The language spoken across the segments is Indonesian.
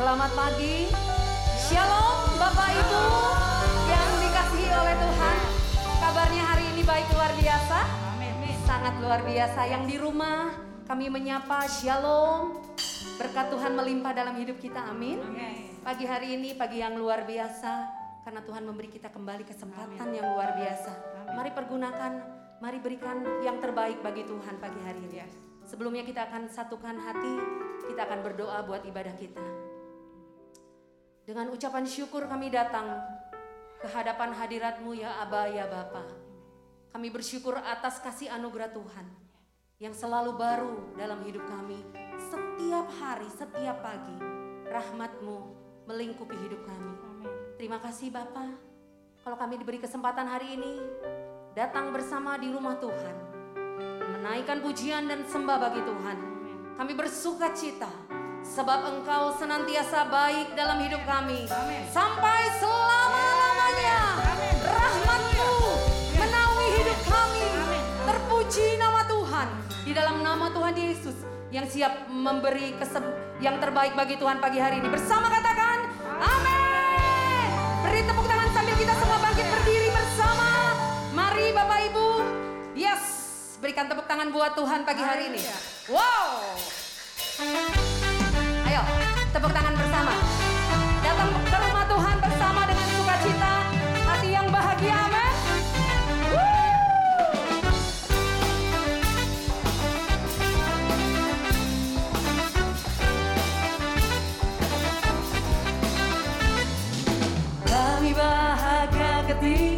Selamat pagi. Shalom Bapak Ibu yang dikasihi oleh Tuhan. Kabarnya hari ini baik luar biasa. Sangat luar biasa. Yang di rumah kami menyapa Shalom. Berkat Tuhan melimpah dalam hidup kita. Amin. Pagi hari ini pagi yang luar biasa karena Tuhan memberi kita kembali kesempatan yang luar biasa. Mari pergunakan, mari berikan yang terbaik bagi Tuhan pagi hari ini. Sebelumnya kita akan satukan hati, kita akan berdoa buat ibadah kita. Dengan ucapan syukur kami datang ke hadapan hadiratmu ya Aba ya Bapa. Kami bersyukur atas kasih anugerah Tuhan yang selalu baru dalam hidup kami. Setiap hari, setiap pagi, rahmatmu melingkupi hidup kami. Terima kasih Bapa. Kalau kami diberi kesempatan hari ini, datang bersama di rumah Tuhan. Menaikkan pujian dan sembah bagi Tuhan. Kami bersuka cita sebab engkau senantiasa baik dalam hidup kami. Sampai selama-lamanya rahmatmu menaungi hidup kami. Terpuji nama Tuhan. Di dalam nama Tuhan Yesus yang siap memberi yang terbaik bagi Tuhan pagi hari ini. Bersama katakan, amin. Beri tepuk tangan sambil kita semua bangkit berdiri bersama. Mari Bapak Ibu, yes, berikan tepuk tangan buat Tuhan pagi hari ini. Wow. Ayo, tepuk tangan bersama. Datang ke rumah Tuhan bersama dengan sukacita, hati yang bahagia, amin. Kami bahagia ketika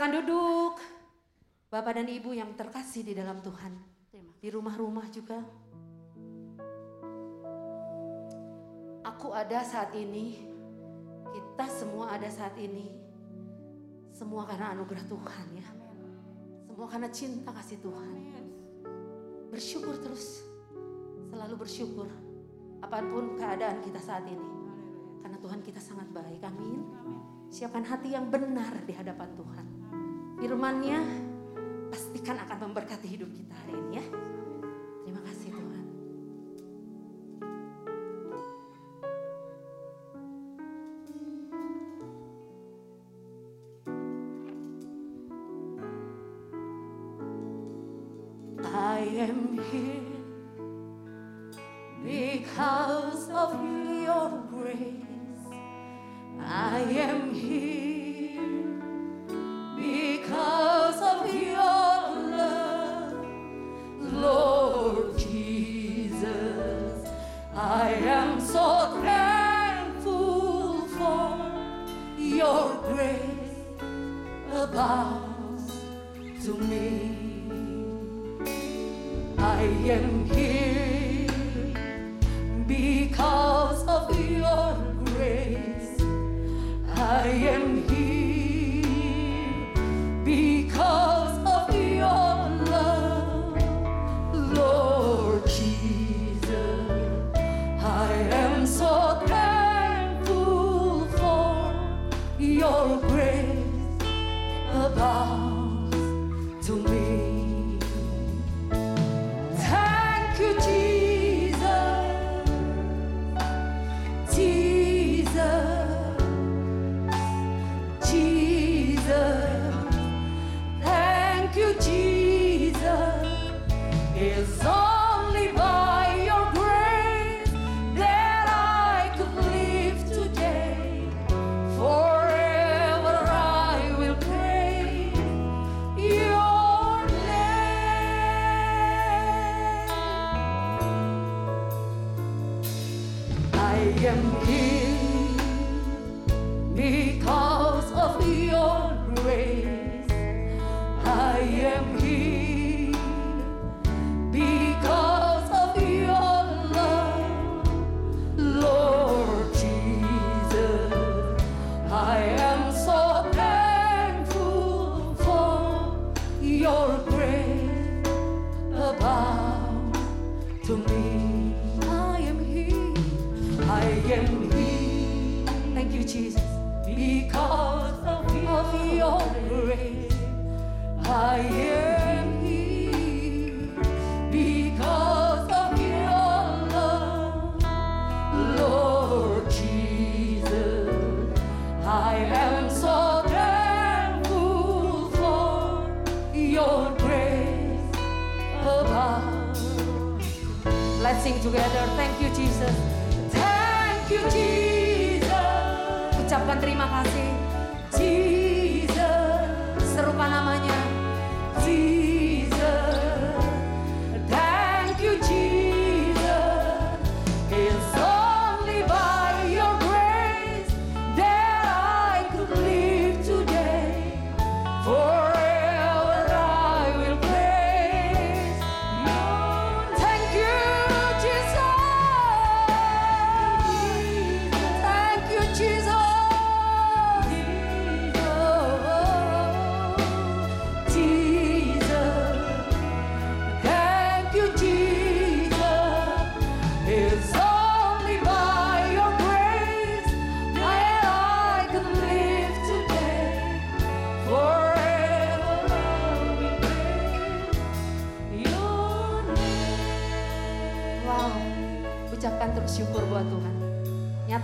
silakan duduk. Bapak dan Ibu yang terkasih di dalam Tuhan. Di rumah-rumah juga. Aku ada saat ini. Kita semua ada saat ini. Semua karena anugerah Tuhan ya. Semua karena cinta kasih Tuhan. Bersyukur terus. Selalu bersyukur. Apa pun keadaan kita saat ini. Karena Tuhan kita sangat baik. Amin. Siapkan hati yang benar di hadapan Tuhan firmannya pastikan akan memberkati hidup kita hari ini ya. Terima kasih Tuhan. I am here because of your grace. I am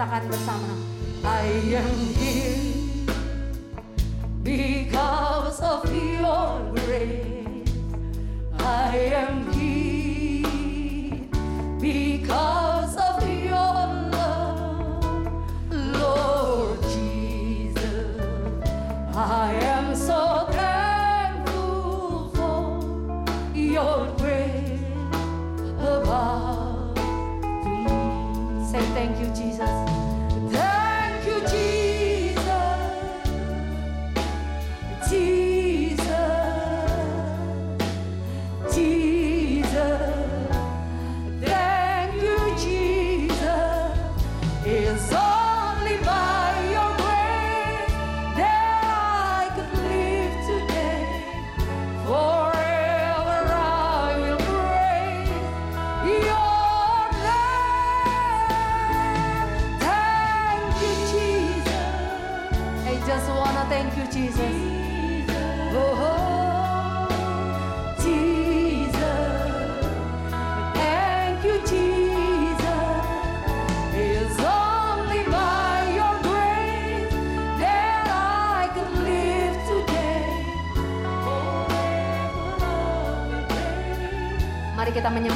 Nyatakan bersama. I am here Mari kita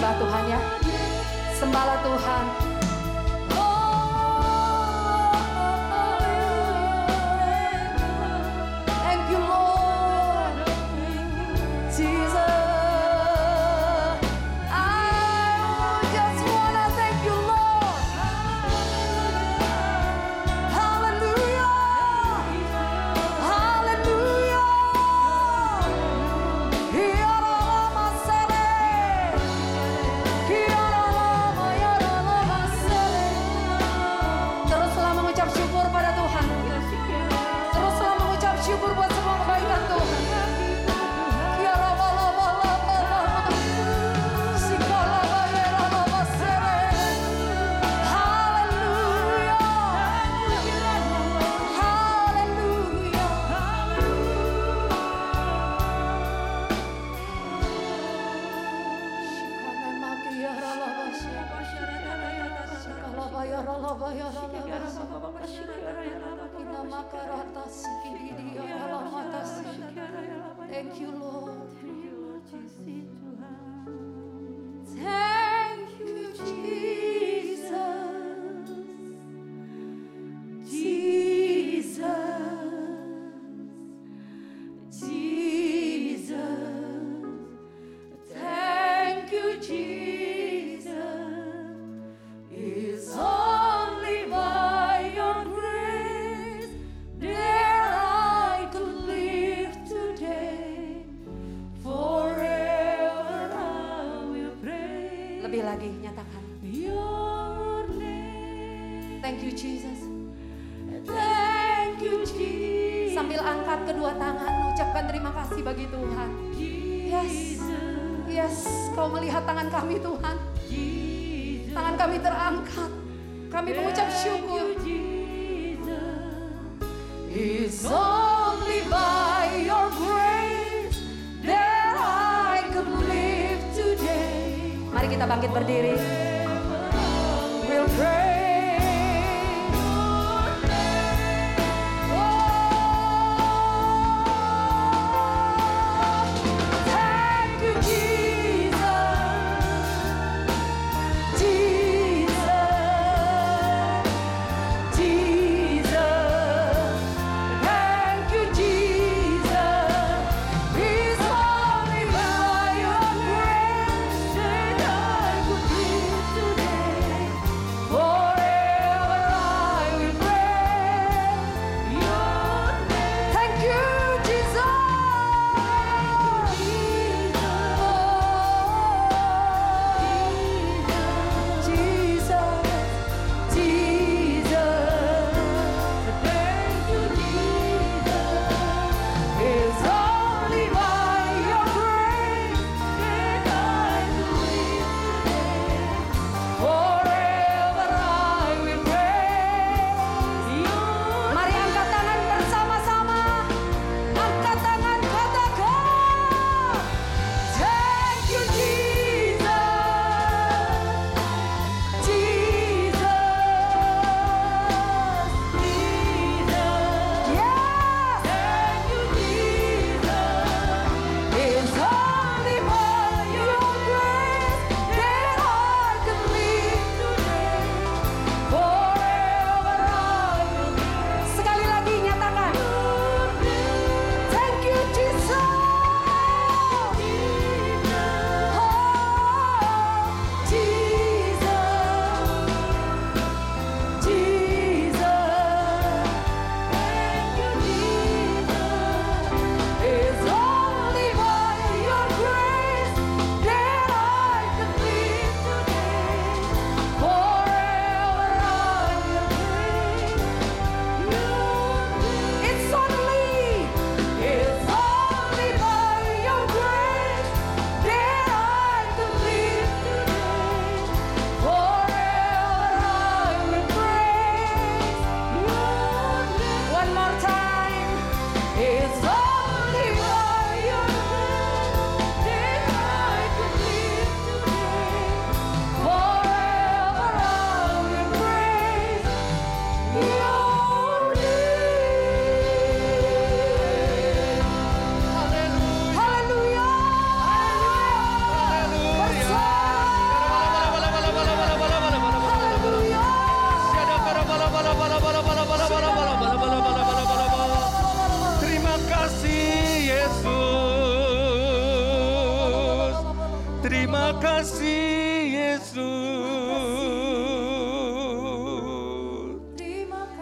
Terima kasih Yesus.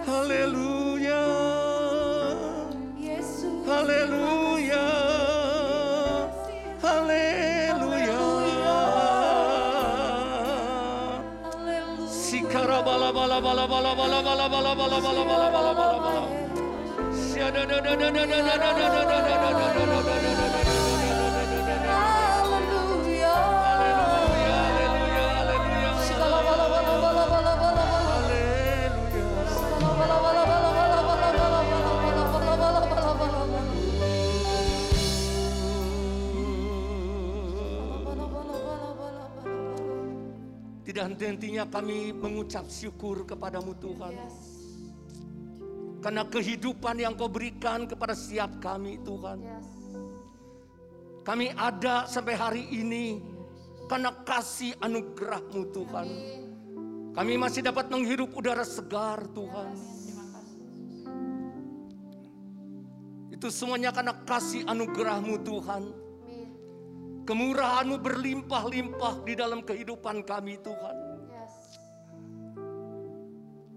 Haleluya. Haleluya. Haleluya. Sikara bala bala bala bala bala bala bala bala bala bala bala bala. Henti-hentinya kami mengucap syukur kepadamu Tuhan. Karena kehidupan yang kau berikan kepada setiap kami Tuhan. Kami ada sampai hari ini karena kasih anugerahmu Tuhan. Kami masih dapat menghirup udara segar Tuhan. Itu semuanya karena kasih anugerahmu Tuhan. Kemurahanmu berlimpah-limpah di dalam kehidupan kami Tuhan.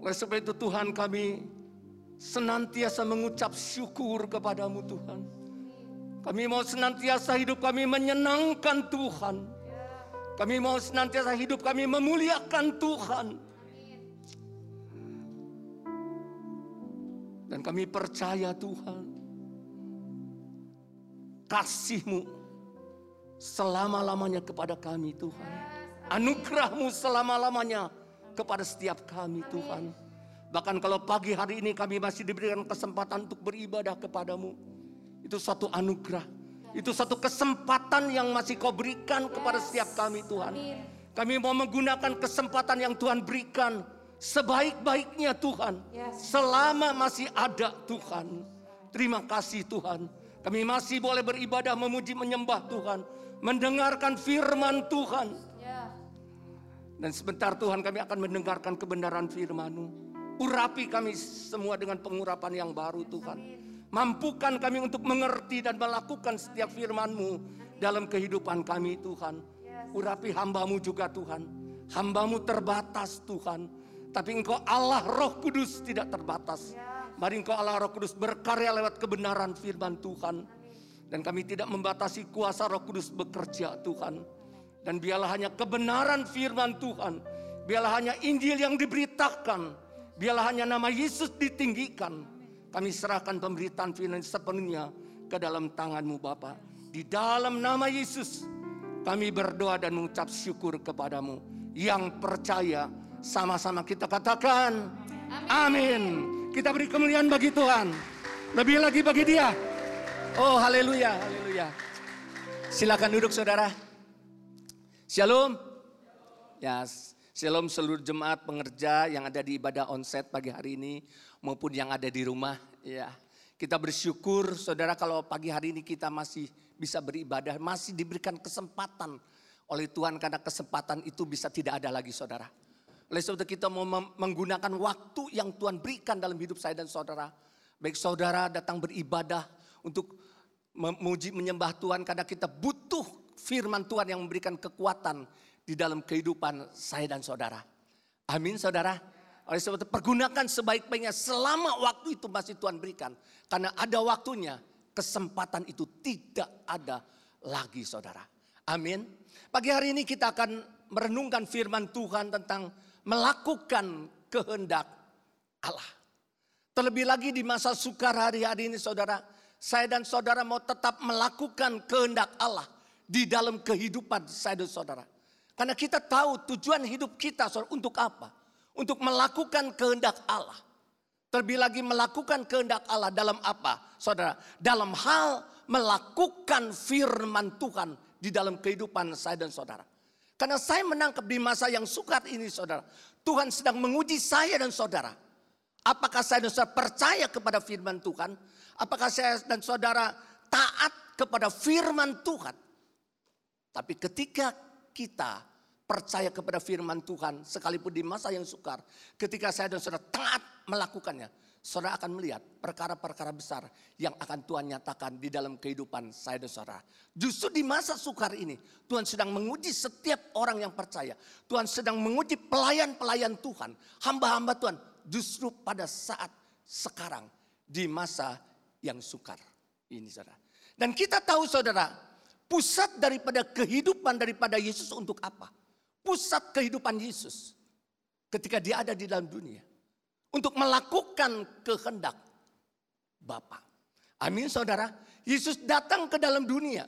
Oleh sebab itu Tuhan kami senantiasa mengucap syukur kepadamu Tuhan. Kami mau senantiasa hidup kami menyenangkan Tuhan. Kami mau senantiasa hidup kami memuliakan Tuhan. Dan kami percaya Tuhan. Kasihmu selama-lamanya kepada kami Tuhan. Anugerahmu selama-lamanya kepada setiap kami Tuhan. Bahkan kalau pagi hari ini kami masih diberikan kesempatan untuk beribadah kepadamu. Itu satu anugerah. Itu satu kesempatan yang masih kau berikan kepada setiap kami Tuhan. Kami mau menggunakan kesempatan yang Tuhan berikan sebaik-baiknya Tuhan. Selama masih ada Tuhan. Terima kasih Tuhan. Kami masih boleh beribadah, memuji, menyembah Tuhan. Mendengarkan firman Tuhan. Dan sebentar Tuhan kami akan mendengarkan kebenaran firman-Mu. Urapi kami semua dengan pengurapan yang baru Tuhan. Mampukan kami untuk mengerti dan melakukan setiap firman-Mu dalam kehidupan kami Tuhan. Urapi hambamu juga Tuhan. Hambamu terbatas Tuhan. Tapi engkau Allah roh kudus tidak terbatas. Mari engkau Allah roh kudus berkarya lewat kebenaran firman Tuhan. Dan kami tidak membatasi kuasa roh kudus bekerja Tuhan. Dan biarlah hanya kebenaran firman Tuhan. Biarlah hanya Injil yang diberitakan. Biarlah hanya nama Yesus ditinggikan. Kami serahkan pemberitaan firman sepenuhnya ke dalam tanganmu Bapa. Di dalam nama Yesus kami berdoa dan mengucap syukur kepadamu. Yang percaya sama-sama kita katakan amin. Kita beri kemuliaan bagi Tuhan. Lebih lagi bagi dia. Oh haleluya, haleluya. Silakan duduk saudara. Shalom. Ya, shalom seluruh jemaat pengerja yang ada di ibadah onset pagi hari ini maupun yang ada di rumah. Ya, kita bersyukur saudara kalau pagi hari ini kita masih bisa beribadah, masih diberikan kesempatan oleh Tuhan karena kesempatan itu bisa tidak ada lagi saudara. Oleh sebab itu kita mau menggunakan waktu yang Tuhan berikan dalam hidup saya dan saudara. Baik saudara datang beribadah untuk memuji menyembah Tuhan karena kita butuh firman Tuhan yang memberikan kekuatan di dalam kehidupan saya dan saudara. Amin saudara. Oleh sebab itu pergunakan sebaik-baiknya selama waktu itu masih Tuhan berikan. Karena ada waktunya kesempatan itu tidak ada lagi saudara. Amin. Pagi hari ini kita akan merenungkan firman Tuhan tentang melakukan kehendak Allah. Terlebih lagi di masa sukar hari-hari ini saudara. Saya dan saudara mau tetap melakukan kehendak Allah di dalam kehidupan saya dan saudara. Karena kita tahu tujuan hidup kita saudara, untuk apa? Untuk melakukan kehendak Allah. Terlebih lagi melakukan kehendak Allah dalam apa? Saudara, dalam hal melakukan firman Tuhan di dalam kehidupan saya dan saudara. Karena saya menangkap di masa yang sukar ini saudara. Tuhan sedang menguji saya dan saudara. Apakah saya dan saudara percaya kepada firman Tuhan? Apakah saya dan saudara taat kepada firman Tuhan? Tapi ketika kita percaya kepada firman Tuhan, sekalipun di masa yang sukar, ketika saya dan saudara taat melakukannya, saudara akan melihat perkara-perkara besar yang akan Tuhan nyatakan di dalam kehidupan saya dan saudara. Justru di masa sukar ini, Tuhan sedang menguji setiap orang yang percaya. Tuhan sedang menguji pelayan-pelayan Tuhan, hamba-hamba Tuhan. Justru pada saat sekarang, di masa yang sukar ini saudara. Dan kita tahu saudara, pusat daripada kehidupan daripada Yesus untuk apa? Pusat kehidupan Yesus ketika dia ada di dalam dunia. Untuk melakukan kehendak Bapa. Amin saudara. Yesus datang ke dalam dunia.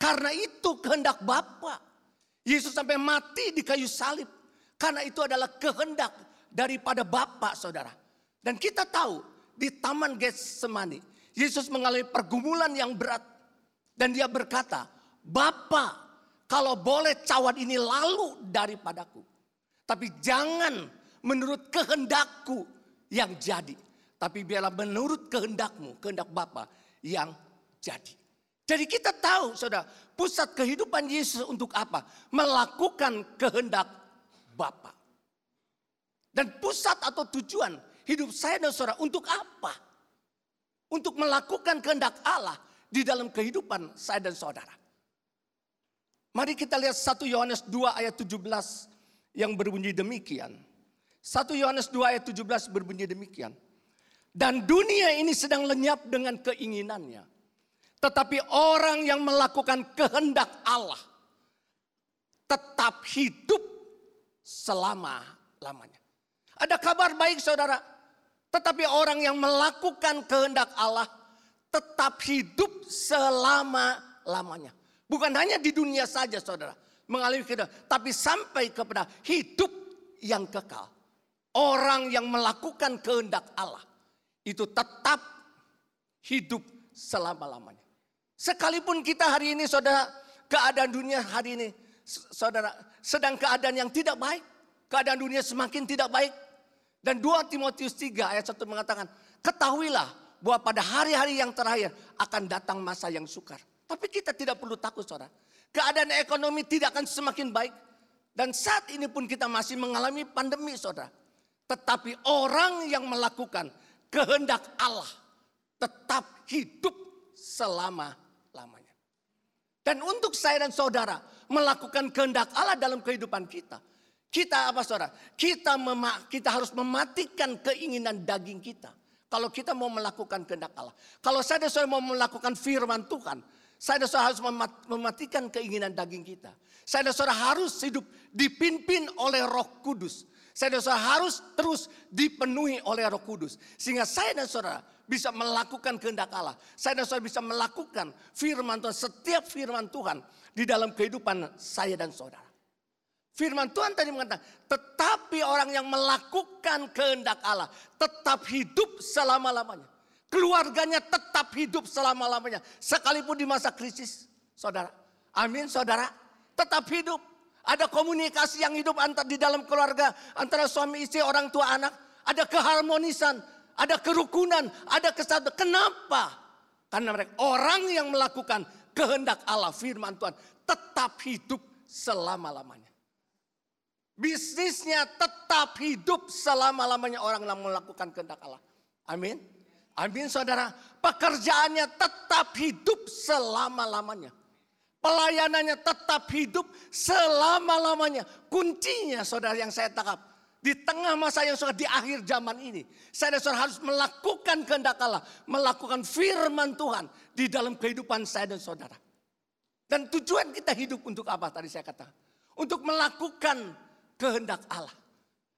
Karena itu kehendak Bapa. Yesus sampai mati di kayu salib. Karena itu adalah kehendak daripada Bapa saudara. Dan kita tahu di Taman Getsemani. Yesus mengalami pergumulan yang berat. Dan dia berkata, Bapa kalau boleh cawan ini lalu daripadaku. Tapi jangan menurut kehendakku yang jadi. Tapi biarlah menurut kehendakmu, kehendak Bapa yang jadi. Jadi kita tahu saudara, pusat kehidupan Yesus untuk apa? Melakukan kehendak Bapa. Dan pusat atau tujuan hidup saya dan saudara untuk apa? Untuk melakukan kehendak Allah di dalam kehidupan saya dan saudara. Mari kita lihat 1 Yohanes 2 ayat 17 yang berbunyi demikian. 1 Yohanes 2 ayat 17 berbunyi demikian. Dan dunia ini sedang lenyap dengan keinginannya. Tetapi orang yang melakukan kehendak Allah tetap hidup selama-lamanya. Ada kabar baik saudara. Tetapi orang yang melakukan kehendak Allah tetap hidup selama-lamanya. Bukan hanya di dunia saja saudara. Mengalami kehidupan. Tapi sampai kepada hidup yang kekal. Orang yang melakukan kehendak Allah itu tetap hidup selama-lamanya. Sekalipun kita hari ini saudara, keadaan dunia hari ini saudara sedang keadaan yang tidak baik. Keadaan dunia semakin tidak baik. Dan 2 Timotius 3 ayat 1 mengatakan, ketahuilah bahwa pada hari-hari yang terakhir akan datang masa yang sukar. Tapi kita tidak perlu takut saudara. Keadaan ekonomi tidak akan semakin baik. Dan saat ini pun kita masih mengalami pandemi saudara. Tetapi orang yang melakukan kehendak Allah tetap hidup selama-lamanya. Dan untuk saya dan saudara melakukan kehendak Allah dalam kehidupan kita. Kita apa saudara? Kita mema kita harus mematikan keinginan daging kita. Kalau kita mau melakukan kehendak Allah. Kalau saya dan saudara mau melakukan firman Tuhan. Saya dan saudara harus mematikan keinginan daging kita. Saya dan saudara harus hidup dipimpin oleh roh kudus. Saya dan saudara harus terus dipenuhi oleh roh kudus. Sehingga saya dan saudara bisa melakukan kehendak Allah. Saya dan saudara bisa melakukan firman Tuhan, setiap firman Tuhan di dalam kehidupan saya dan saudara. Firman Tuhan tadi mengatakan, tetapi orang yang melakukan kehendak Allah tetap hidup selama-lamanya. Keluarganya tetap hidup selama-lamanya. Sekalipun di masa krisis, saudara. Amin, saudara. Tetap hidup. Ada komunikasi yang hidup antar di dalam keluarga antara suami istri, orang tua anak. Ada keharmonisan, ada kerukunan, ada kesatuan. Kenapa? Karena mereka orang yang melakukan kehendak Allah, firman Tuhan, tetap hidup selama-lamanya. Bisnisnya tetap hidup selama-lamanya orang yang melakukan kehendak Allah. Amin. Amin saudara. Pekerjaannya tetap hidup selama-lamanya. Pelayanannya tetap hidup selama-lamanya. Kuncinya saudara yang saya tangkap. Di tengah masa yang sudah di akhir zaman ini. Saya dan saudara harus melakukan kehendak Allah. Melakukan firman Tuhan di dalam kehidupan saya dan saudara. Dan tujuan kita hidup untuk apa tadi saya katakan. Untuk melakukan kehendak Allah.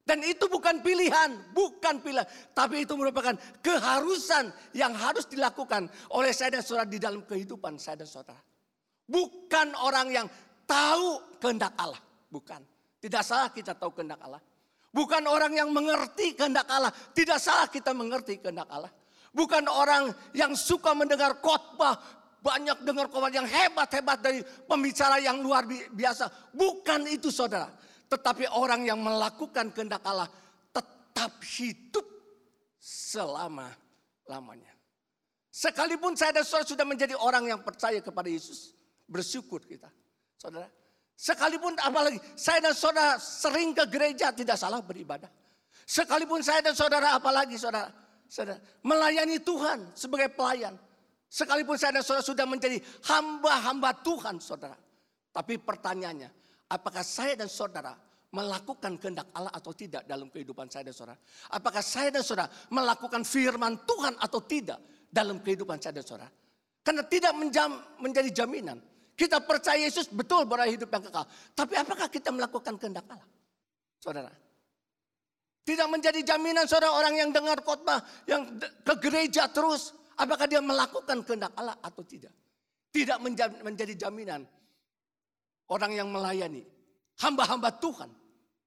Dan itu bukan pilihan, bukan pilihan. Tapi itu merupakan keharusan yang harus dilakukan oleh saya dan saudara di dalam kehidupan saya dan saudara. Bukan orang yang tahu kehendak Allah. Bukan. Tidak salah kita tahu kehendak Allah. Bukan orang yang mengerti kehendak Allah. Tidak salah kita mengerti kehendak Allah. Bukan orang yang suka mendengar khotbah. Banyak dengar khotbah yang hebat-hebat dari pembicara yang luar biasa. Bukan itu saudara. Tetapi orang yang melakukan kehendak Allah tetap hidup selama-lamanya. Sekalipun saya dan saudara sudah menjadi orang yang percaya kepada Yesus. Bersyukur kita. Saudara. Sekalipun apalagi saya dan saudara sering ke gereja tidak salah beribadah. Sekalipun saya dan saudara apalagi saudara, saudara melayani Tuhan sebagai pelayan. Sekalipun saya dan saudara sudah menjadi hamba-hamba Tuhan saudara. Tapi pertanyaannya, apakah saya dan saudara melakukan kehendak Allah atau tidak dalam kehidupan saya dan saudara? Apakah saya dan saudara melakukan firman Tuhan atau tidak dalam kehidupan saya dan saudara? Karena tidak menjam, menjadi jaminan. Kita percaya Yesus betul berada hidup yang kekal. Tapi apakah kita melakukan kehendak Allah? Saudara. Tidak menjadi jaminan saudara orang yang dengar khotbah, yang ke gereja terus. Apakah dia melakukan kehendak Allah atau tidak? Tidak menjadi jaminan orang yang melayani. Hamba-hamba Tuhan.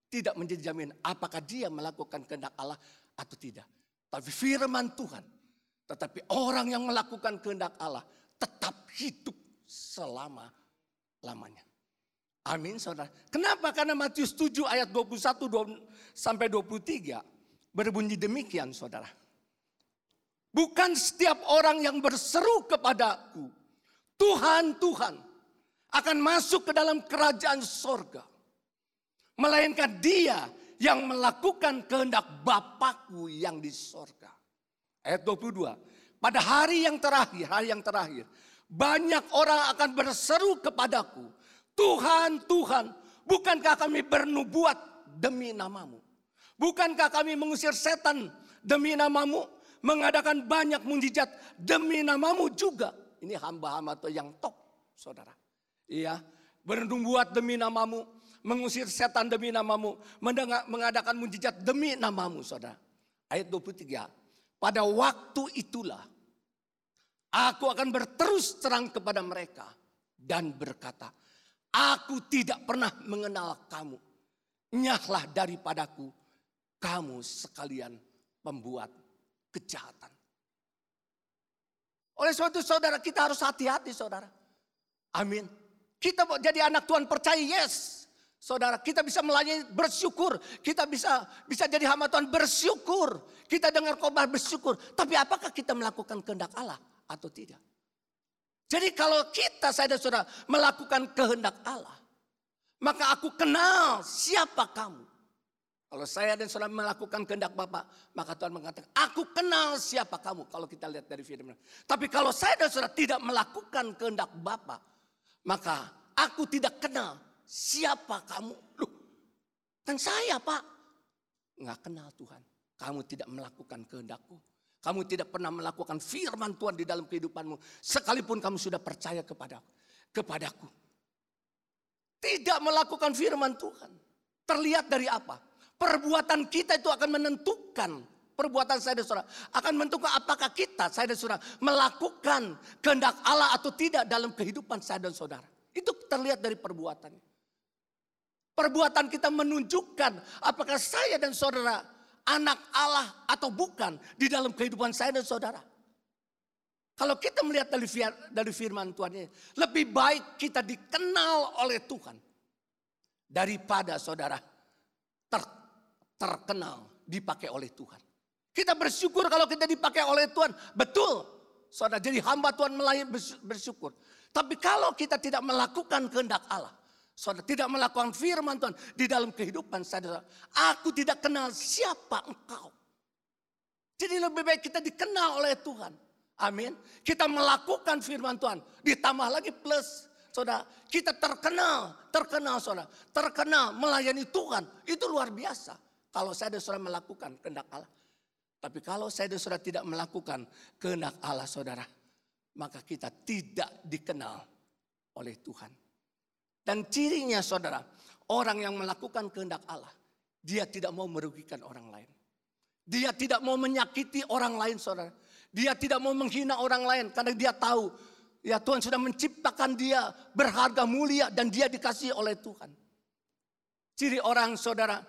Tidak menjadi jaminan apakah dia melakukan kehendak Allah atau tidak. Tapi firman Tuhan. Tetapi orang yang melakukan kehendak Allah tetap hidup selama-lamanya. Amin saudara. Kenapa? Karena Matius 7 ayat 21 sampai 23 berbunyi demikian saudara. Bukan setiap orang yang berseru kepadaku, Tuhan, Tuhan, akan masuk ke dalam kerajaan sorga. Melainkan dia yang melakukan kehendak Bapakku yang di sorga. Ayat 22. Pada hari yang terakhir, hari yang terakhir. Banyak orang akan berseru kepadaku. Tuhan, Tuhan, bukankah kami bernubuat demi namamu? Bukankah kami mengusir setan demi namamu? Mengadakan banyak mujizat demi namamu juga. Ini hamba-hamba yang top, saudara. Iya, bernubuat demi namamu, mengusir setan demi namamu, mengadakan mujizat demi namamu, saudara. Ayat 23. Pada waktu itulah aku akan berterus terang kepada mereka dan berkata, Aku tidak pernah mengenal kamu. Nyahlah daripadaku, kamu sekalian pembuat kejahatan. Oleh sebab itu saudara kita harus hati-hati saudara. Amin. Kita jadi anak Tuhan percaya yes. Saudara, kita bisa melayani bersyukur. Kita bisa bisa jadi hamba Tuhan bersyukur. Kita dengar khotbah bersyukur. Tapi apakah kita melakukan kehendak Allah atau tidak? Jadi kalau kita saya dan saudara melakukan kehendak Allah, maka aku kenal siapa kamu. Kalau saya dan saudara melakukan kehendak Bapak, maka Tuhan mengatakan, aku kenal siapa kamu. Kalau kita lihat dari firman. Tapi kalau saya dan saudara tidak melakukan kehendak Bapak, maka aku tidak kenal siapa kamu. Loh, kan saya Pak. Nggak kenal Tuhan. Kamu tidak melakukan kehendakku. Kamu tidak pernah melakukan firman Tuhan di dalam kehidupanmu. Sekalipun kamu sudah percaya kepada kepadaku. Tidak melakukan firman Tuhan. Terlihat dari apa? Perbuatan kita itu akan menentukan. Perbuatan saya dan saudara. Akan menentukan apakah kita, saya dan saudara. Melakukan kehendak Allah atau tidak dalam kehidupan saya dan saudara. Itu terlihat dari perbuatannya. Perbuatan kita menunjukkan apakah saya dan saudara anak Allah atau bukan di dalam kehidupan saya dan saudara. Kalau kita melihat dari, firman Tuhan lebih baik kita dikenal oleh Tuhan daripada saudara ter, terkenal dipakai oleh Tuhan. Kita bersyukur kalau kita dipakai oleh Tuhan, betul. Saudara jadi hamba Tuhan melayani bersyukur. Tapi kalau kita tidak melakukan kehendak Allah, Saudara tidak melakukan firman Tuhan di dalam kehidupan saudara. Aku tidak kenal siapa engkau. Jadi lebih baik kita dikenal oleh Tuhan. Amin. Kita melakukan firman Tuhan. Ditambah lagi plus. Saudara, kita terkenal, terkenal saudara. Terkenal melayani Tuhan. Itu luar biasa. Kalau saya dan saudara melakukan kehendak Allah. Tapi kalau saya dan saudara tidak melakukan kehendak Allah saudara. Maka kita tidak dikenal oleh Tuhan. Dan cirinya saudara, orang yang melakukan kehendak Allah, dia tidak mau merugikan orang lain. Dia tidak mau menyakiti orang lain saudara. Dia tidak mau menghina orang lain karena dia tahu ya Tuhan sudah menciptakan dia berharga mulia dan dia dikasih oleh Tuhan. Ciri orang saudara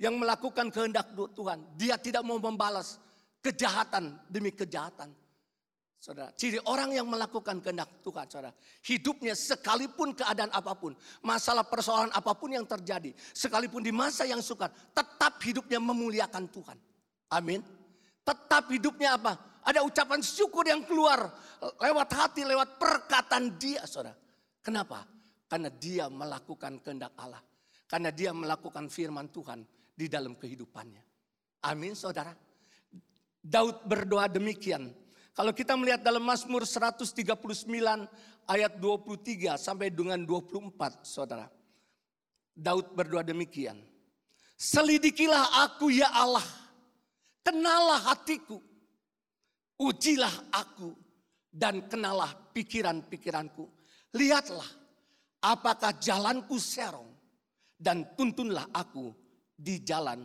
yang melakukan kehendak Tuhan, dia tidak mau membalas kejahatan demi kejahatan. Saudara, ciri orang yang melakukan kehendak Tuhan, saudara. Hidupnya sekalipun keadaan apa pun, masalah persoalan apa pun yang terjadi, sekalipun di masa yang sukar, tetap hidupnya memuliakan Tuhan. Amin. Tetap hidupnya apa? Ada ucapan syukur yang keluar lewat hati, lewat perkataan dia, saudara. Kenapa? Karena dia melakukan kehendak Allah. Karena dia melakukan firman Tuhan di dalam kehidupannya. Amin, saudara. Daud berdoa demikian kalau kita melihat dalam Mazmur 139 ayat 23 sampai dengan 24 saudara. Daud berdoa demikian. Selidikilah aku ya Allah. Kenalah hatiku. Ujilah aku dan kenalah pikiran-pikiranku. Lihatlah apakah jalanku serong dan tuntunlah aku di jalan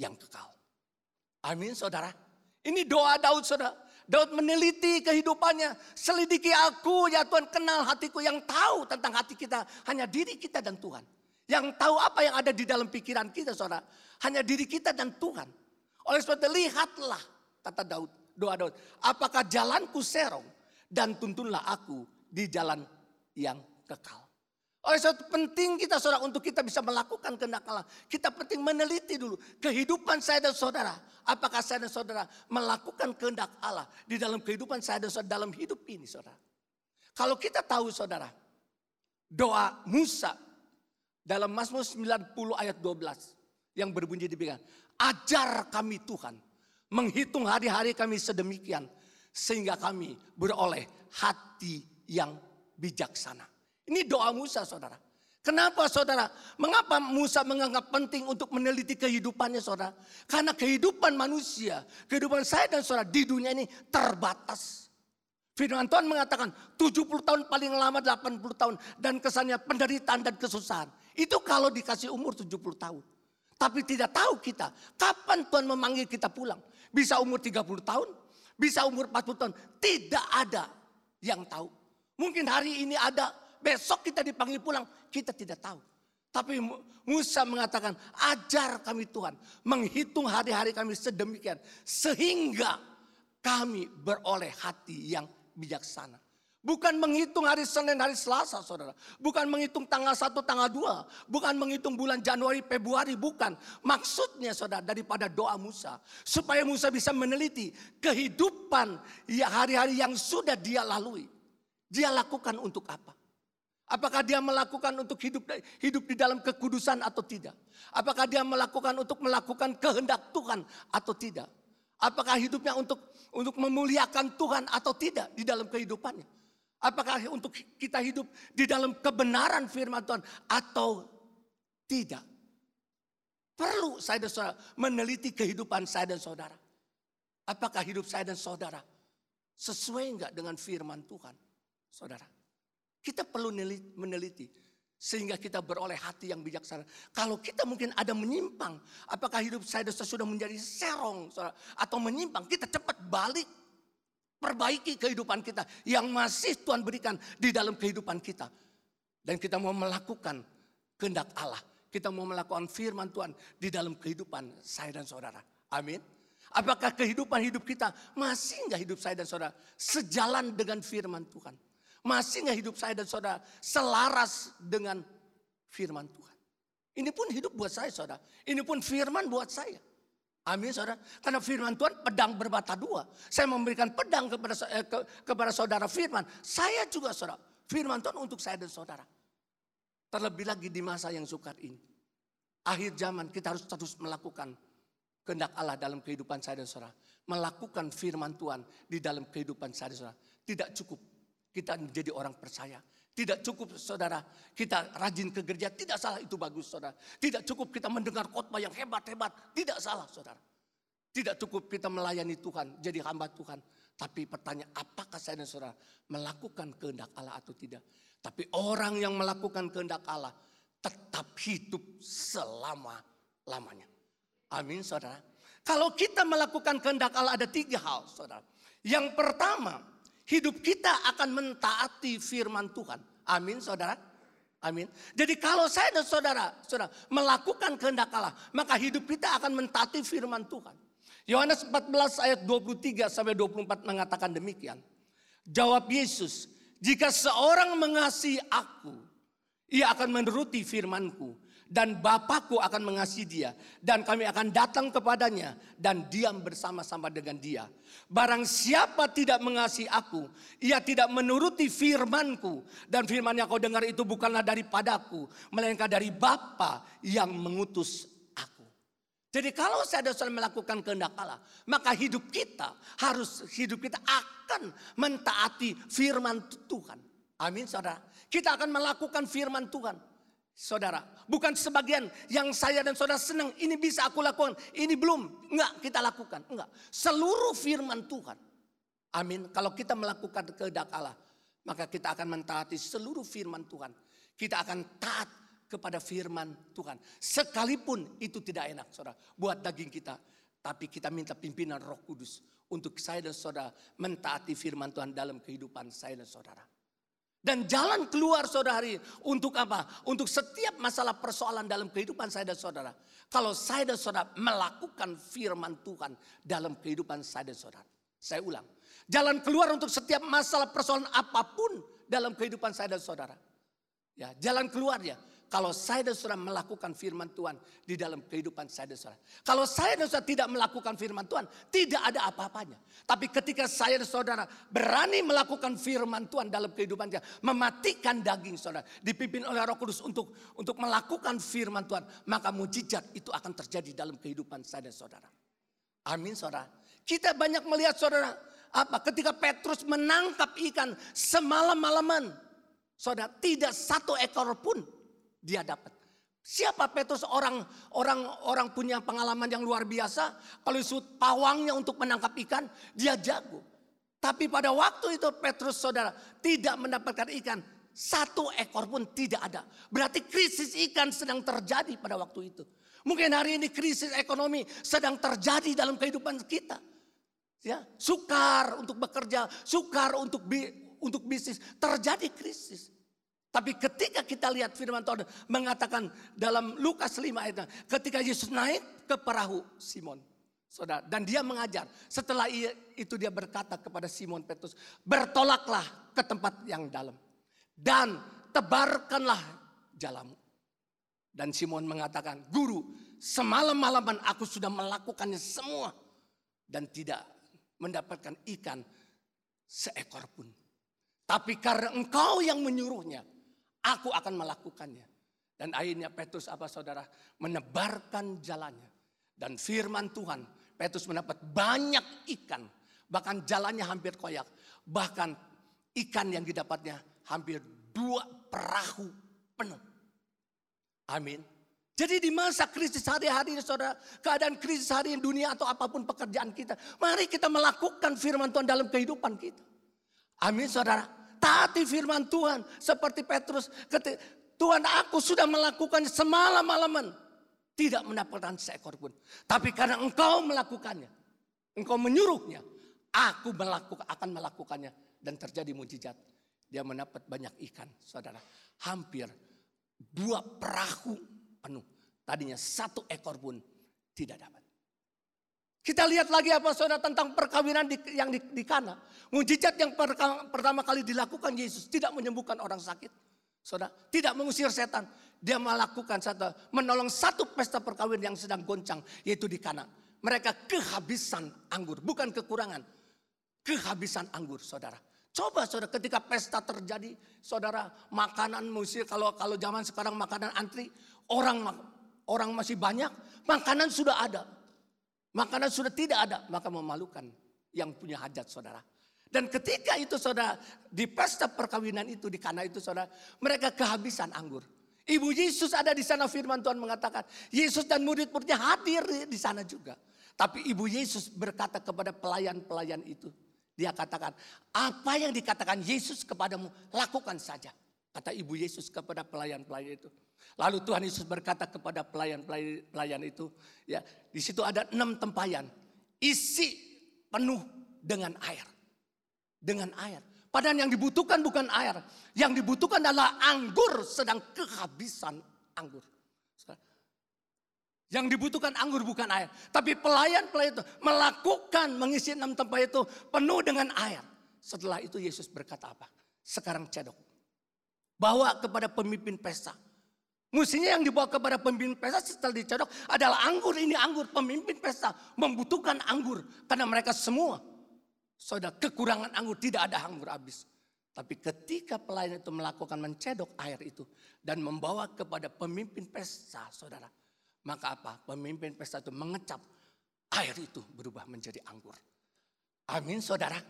yang kekal. Amin saudara. Ini doa Daud saudara. Daud meneliti kehidupannya. Selidiki aku ya Tuhan kenal hatiku yang tahu tentang hati kita. Hanya diri kita dan Tuhan. Yang tahu apa yang ada di dalam pikiran kita saudara. Hanya diri kita dan Tuhan. Oleh sebab itu lihatlah kata Daud. Doa Daud. Apakah jalanku serong dan tuntunlah aku di jalan yang kekal. Oleh sebab penting kita saudara untuk kita bisa melakukan kehendak Allah. Kita penting meneliti dulu kehidupan saya dan saudara. Apakah saya dan saudara melakukan kehendak Allah di dalam kehidupan saya dan saudara dalam hidup ini saudara. Kalau kita tahu saudara, doa Musa dalam Mazmur 90 ayat 12 yang berbunyi demikian. Ajar kami Tuhan menghitung hari-hari kami sedemikian sehingga kami beroleh hati yang bijaksana. Ini doa Musa saudara. Kenapa saudara? Mengapa Musa menganggap penting untuk meneliti kehidupannya saudara? Karena kehidupan manusia, kehidupan saya dan saudara di dunia ini terbatas. Firman Tuhan mengatakan 70 tahun paling lama 80 tahun dan kesannya penderitaan dan kesusahan. Itu kalau dikasih umur 70 tahun. Tapi tidak tahu kita kapan Tuhan memanggil kita pulang. Bisa umur 30 tahun, bisa umur 40 tahun. Tidak ada yang tahu. Mungkin hari ini ada, besok kita dipanggil pulang, kita tidak tahu. Tapi Musa mengatakan, ajar kami Tuhan, menghitung hari-hari kami sedemikian, sehingga kami beroleh hati yang bijaksana. Bukan menghitung hari Senin, hari Selasa, saudara. Bukan menghitung tanggal 1, tanggal 2. Bukan menghitung bulan Januari, Februari, bukan. Maksudnya, saudara, daripada doa Musa. Supaya Musa bisa meneliti kehidupan ya hari-hari yang sudah dia lalui. Dia lakukan untuk apa? Apakah dia melakukan untuk hidup hidup di dalam kekudusan atau tidak? Apakah dia melakukan untuk melakukan kehendak Tuhan atau tidak? Apakah hidupnya untuk untuk memuliakan Tuhan atau tidak di dalam kehidupannya? Apakah untuk kita hidup di dalam kebenaran firman Tuhan atau tidak? Perlu saya dan saudara meneliti kehidupan saya dan saudara. Apakah hidup saya dan saudara sesuai enggak dengan firman Tuhan? Saudara. Kita perlu meneliti sehingga kita beroleh hati yang bijaksana. Kalau kita mungkin ada menyimpang, apakah hidup saya sudah menjadi serong atau menyimpang, kita cepat balik. Perbaiki kehidupan kita yang masih Tuhan berikan di dalam kehidupan kita. Dan kita mau melakukan kehendak Allah. Kita mau melakukan firman Tuhan di dalam kehidupan saya dan saudara. Amin. Apakah kehidupan hidup kita masih enggak hidup saya dan saudara sejalan dengan firman Tuhan? Masih nggak hidup saya dan saudara selaras dengan firman Tuhan. Ini pun hidup buat saya saudara. Ini pun firman buat saya. Amin saudara. Karena firman Tuhan pedang berbata dua. Saya memberikan pedang kepada, eh, ke, kepada saudara firman. Saya juga saudara. Firman Tuhan untuk saya dan saudara. Terlebih lagi di masa yang sukar ini. Akhir zaman kita harus terus melakukan kehendak Allah dalam kehidupan saya dan saudara. Melakukan firman Tuhan di dalam kehidupan saya dan saudara. Tidak cukup kita menjadi orang percaya. Tidak cukup saudara kita rajin ke gereja. Tidak salah itu bagus saudara. Tidak cukup kita mendengar khotbah yang hebat-hebat. Tidak salah saudara. Tidak cukup kita melayani Tuhan. Jadi hamba Tuhan. Tapi pertanyaan apakah saya dan saudara melakukan kehendak Allah atau tidak. Tapi orang yang melakukan kehendak Allah tetap hidup selama-lamanya. Amin saudara. Kalau kita melakukan kehendak Allah ada tiga hal saudara. Yang pertama hidup kita akan mentaati firman Tuhan. Amin saudara. Amin. Jadi kalau saya dan saudara, saudara melakukan kehendak Allah, maka hidup kita akan mentaati firman Tuhan. Yohanes 14 ayat 23 sampai 24 mengatakan demikian. Jawab Yesus, jika seorang mengasihi aku, ia akan menuruti firmanku dan Bapakku akan mengasihi dia dan kami akan datang kepadanya dan diam bersama-sama dengan dia. Barang siapa tidak mengasihi aku, ia tidak menuruti firmanku dan firman yang kau dengar itu bukanlah daripadaku, melainkan dari Bapa yang mengutus aku. Jadi kalau saya dan melakukan kehendak Allah, maka hidup kita harus hidup kita akan mentaati firman Tuhan. Amin saudara. Kita akan melakukan firman Tuhan. Saudara, bukan sebagian yang saya dan saudara senang, ini bisa aku lakukan, ini belum. Enggak, kita lakukan. Enggak. Seluruh firman Tuhan. Amin. Kalau kita melakukan kehendak Allah, maka kita akan mentaati seluruh firman Tuhan. Kita akan taat kepada firman Tuhan. Sekalipun itu tidak enak, saudara, buat daging kita. Tapi kita minta pimpinan roh kudus untuk saya dan saudara mentaati firman Tuhan dalam kehidupan saya dan saudara. Dan jalan keluar saudari untuk apa? Untuk setiap masalah persoalan dalam kehidupan saya dan saudara. Kalau saya dan saudara melakukan firman Tuhan dalam kehidupan saya dan saudara. Saya ulang. Jalan keluar untuk setiap masalah persoalan apa pun dalam kehidupan saya dan saudara. Ya, jalan keluarnya kalau saya dan saudara melakukan firman Tuhan di dalam kehidupan saya dan saudara. Kalau saya dan saudara tidak melakukan firman Tuhan, tidak ada apa-apanya. Tapi ketika saya dan saudara berani melakukan firman Tuhan dalam kehidupan kita, mematikan daging saudara, dipimpin oleh Roh Kudus untuk untuk melakukan firman Tuhan, maka mujizat itu akan terjadi dalam kehidupan saya dan saudara. Amin saudara. Kita banyak melihat saudara, apa ketika Petrus menangkap ikan semalam-malaman, saudara tidak satu ekor pun dia dapat. Siapa Petrus orang orang orang punya pengalaman yang luar biasa. Kalau disebut pawangnya untuk menangkap ikan, dia jago. Tapi pada waktu itu Petrus saudara tidak mendapatkan ikan. Satu ekor pun tidak ada. Berarti krisis ikan sedang terjadi pada waktu itu. Mungkin hari ini krisis ekonomi sedang terjadi dalam kehidupan kita. Ya, sukar untuk bekerja, sukar untuk bi untuk bisnis, terjadi krisis. Tapi ketika kita lihat firman Tuhan mengatakan dalam Lukas 5 ayat ketika Yesus naik ke perahu Simon. Saudara, dan dia mengajar. Setelah itu dia berkata kepada Simon Petrus, "Bertolaklah ke tempat yang dalam dan tebarkanlah jalamu." Dan Simon mengatakan, "Guru, semalam-malaman aku sudah melakukannya semua dan tidak mendapatkan ikan seekor pun. Tapi karena engkau yang menyuruhnya, Aku akan melakukannya. Dan akhirnya Petrus apa saudara? Menebarkan jalannya. Dan firman Tuhan, Petrus mendapat banyak ikan. Bahkan jalannya hampir koyak. Bahkan ikan yang didapatnya hampir dua perahu penuh. Amin. Jadi di masa krisis hari-hari saudara, keadaan krisis hari ini dunia atau apa pun pekerjaan kita. Mari kita melakukan firman Tuhan dalam kehidupan kita. Amin saudara. Taati firman Tuhan. Seperti Petrus. Tuhan aku sudah melakukan semalam-malaman. Tidak mendapatkan seekor pun. Tapi karena engkau melakukannya. Engkau menyuruhnya. Aku melakukan, akan melakukannya. Dan terjadi mujizat. Dia mendapat banyak ikan saudara. Hampir dua perahu penuh. Tadinya satu ekor pun tidak dapat. Kita lihat lagi apa saudara tentang perkawinan di, yang di, di Kana. Mujizat yang per, pertama kali dilakukan Yesus tidak menyembuhkan orang sakit. Saudara, tidak mengusir setan. Dia melakukan satu, menolong satu pesta perkawinan yang sedang goncang, yaitu di Kana. Mereka kehabisan anggur, bukan kekurangan. Kehabisan anggur, saudara. Coba saudara ketika pesta terjadi, saudara makanan musir kalau kalau zaman sekarang makanan antri, orang orang masih banyak, makanan sudah ada. Makanan sudah tidak ada, maka memalukan yang punya hajat saudara. Dan ketika itu saudara, di pesta perkawinan itu, di kana itu saudara, mereka kehabisan anggur. Ibu Yesus ada di sana firman Tuhan mengatakan, Yesus dan murid-muridnya hadir di sana juga. Tapi ibu Yesus berkata kepada pelayan-pelayan itu, dia katakan, apa yang dikatakan Yesus kepadamu, lakukan saja. Kata ibu Yesus kepada pelayan-pelayan itu. Lalu Tuhan Yesus berkata kepada pelayan-pelayan itu, ya di situ ada enam tempayan, isi penuh dengan air, dengan air. Padahal yang dibutuhkan bukan air, yang dibutuhkan adalah anggur sedang kehabisan anggur. Yang dibutuhkan anggur bukan air. Tapi pelayan-pelayan itu melakukan mengisi enam tempat itu penuh dengan air. Setelah itu Yesus berkata apa? Sekarang cedok. Bawa kepada pemimpin pesta. Musinya yang dibawa kepada pemimpin pesta setelah dicodok adalah anggur. Ini anggur pemimpin pesta membutuhkan anggur. Karena mereka semua saudara kekurangan anggur tidak ada anggur habis. Tapi ketika pelayan itu melakukan mencedok air itu dan membawa kepada pemimpin pesta saudara. Maka apa? Pemimpin pesta itu mengecap air itu berubah menjadi anggur. Amin saudara.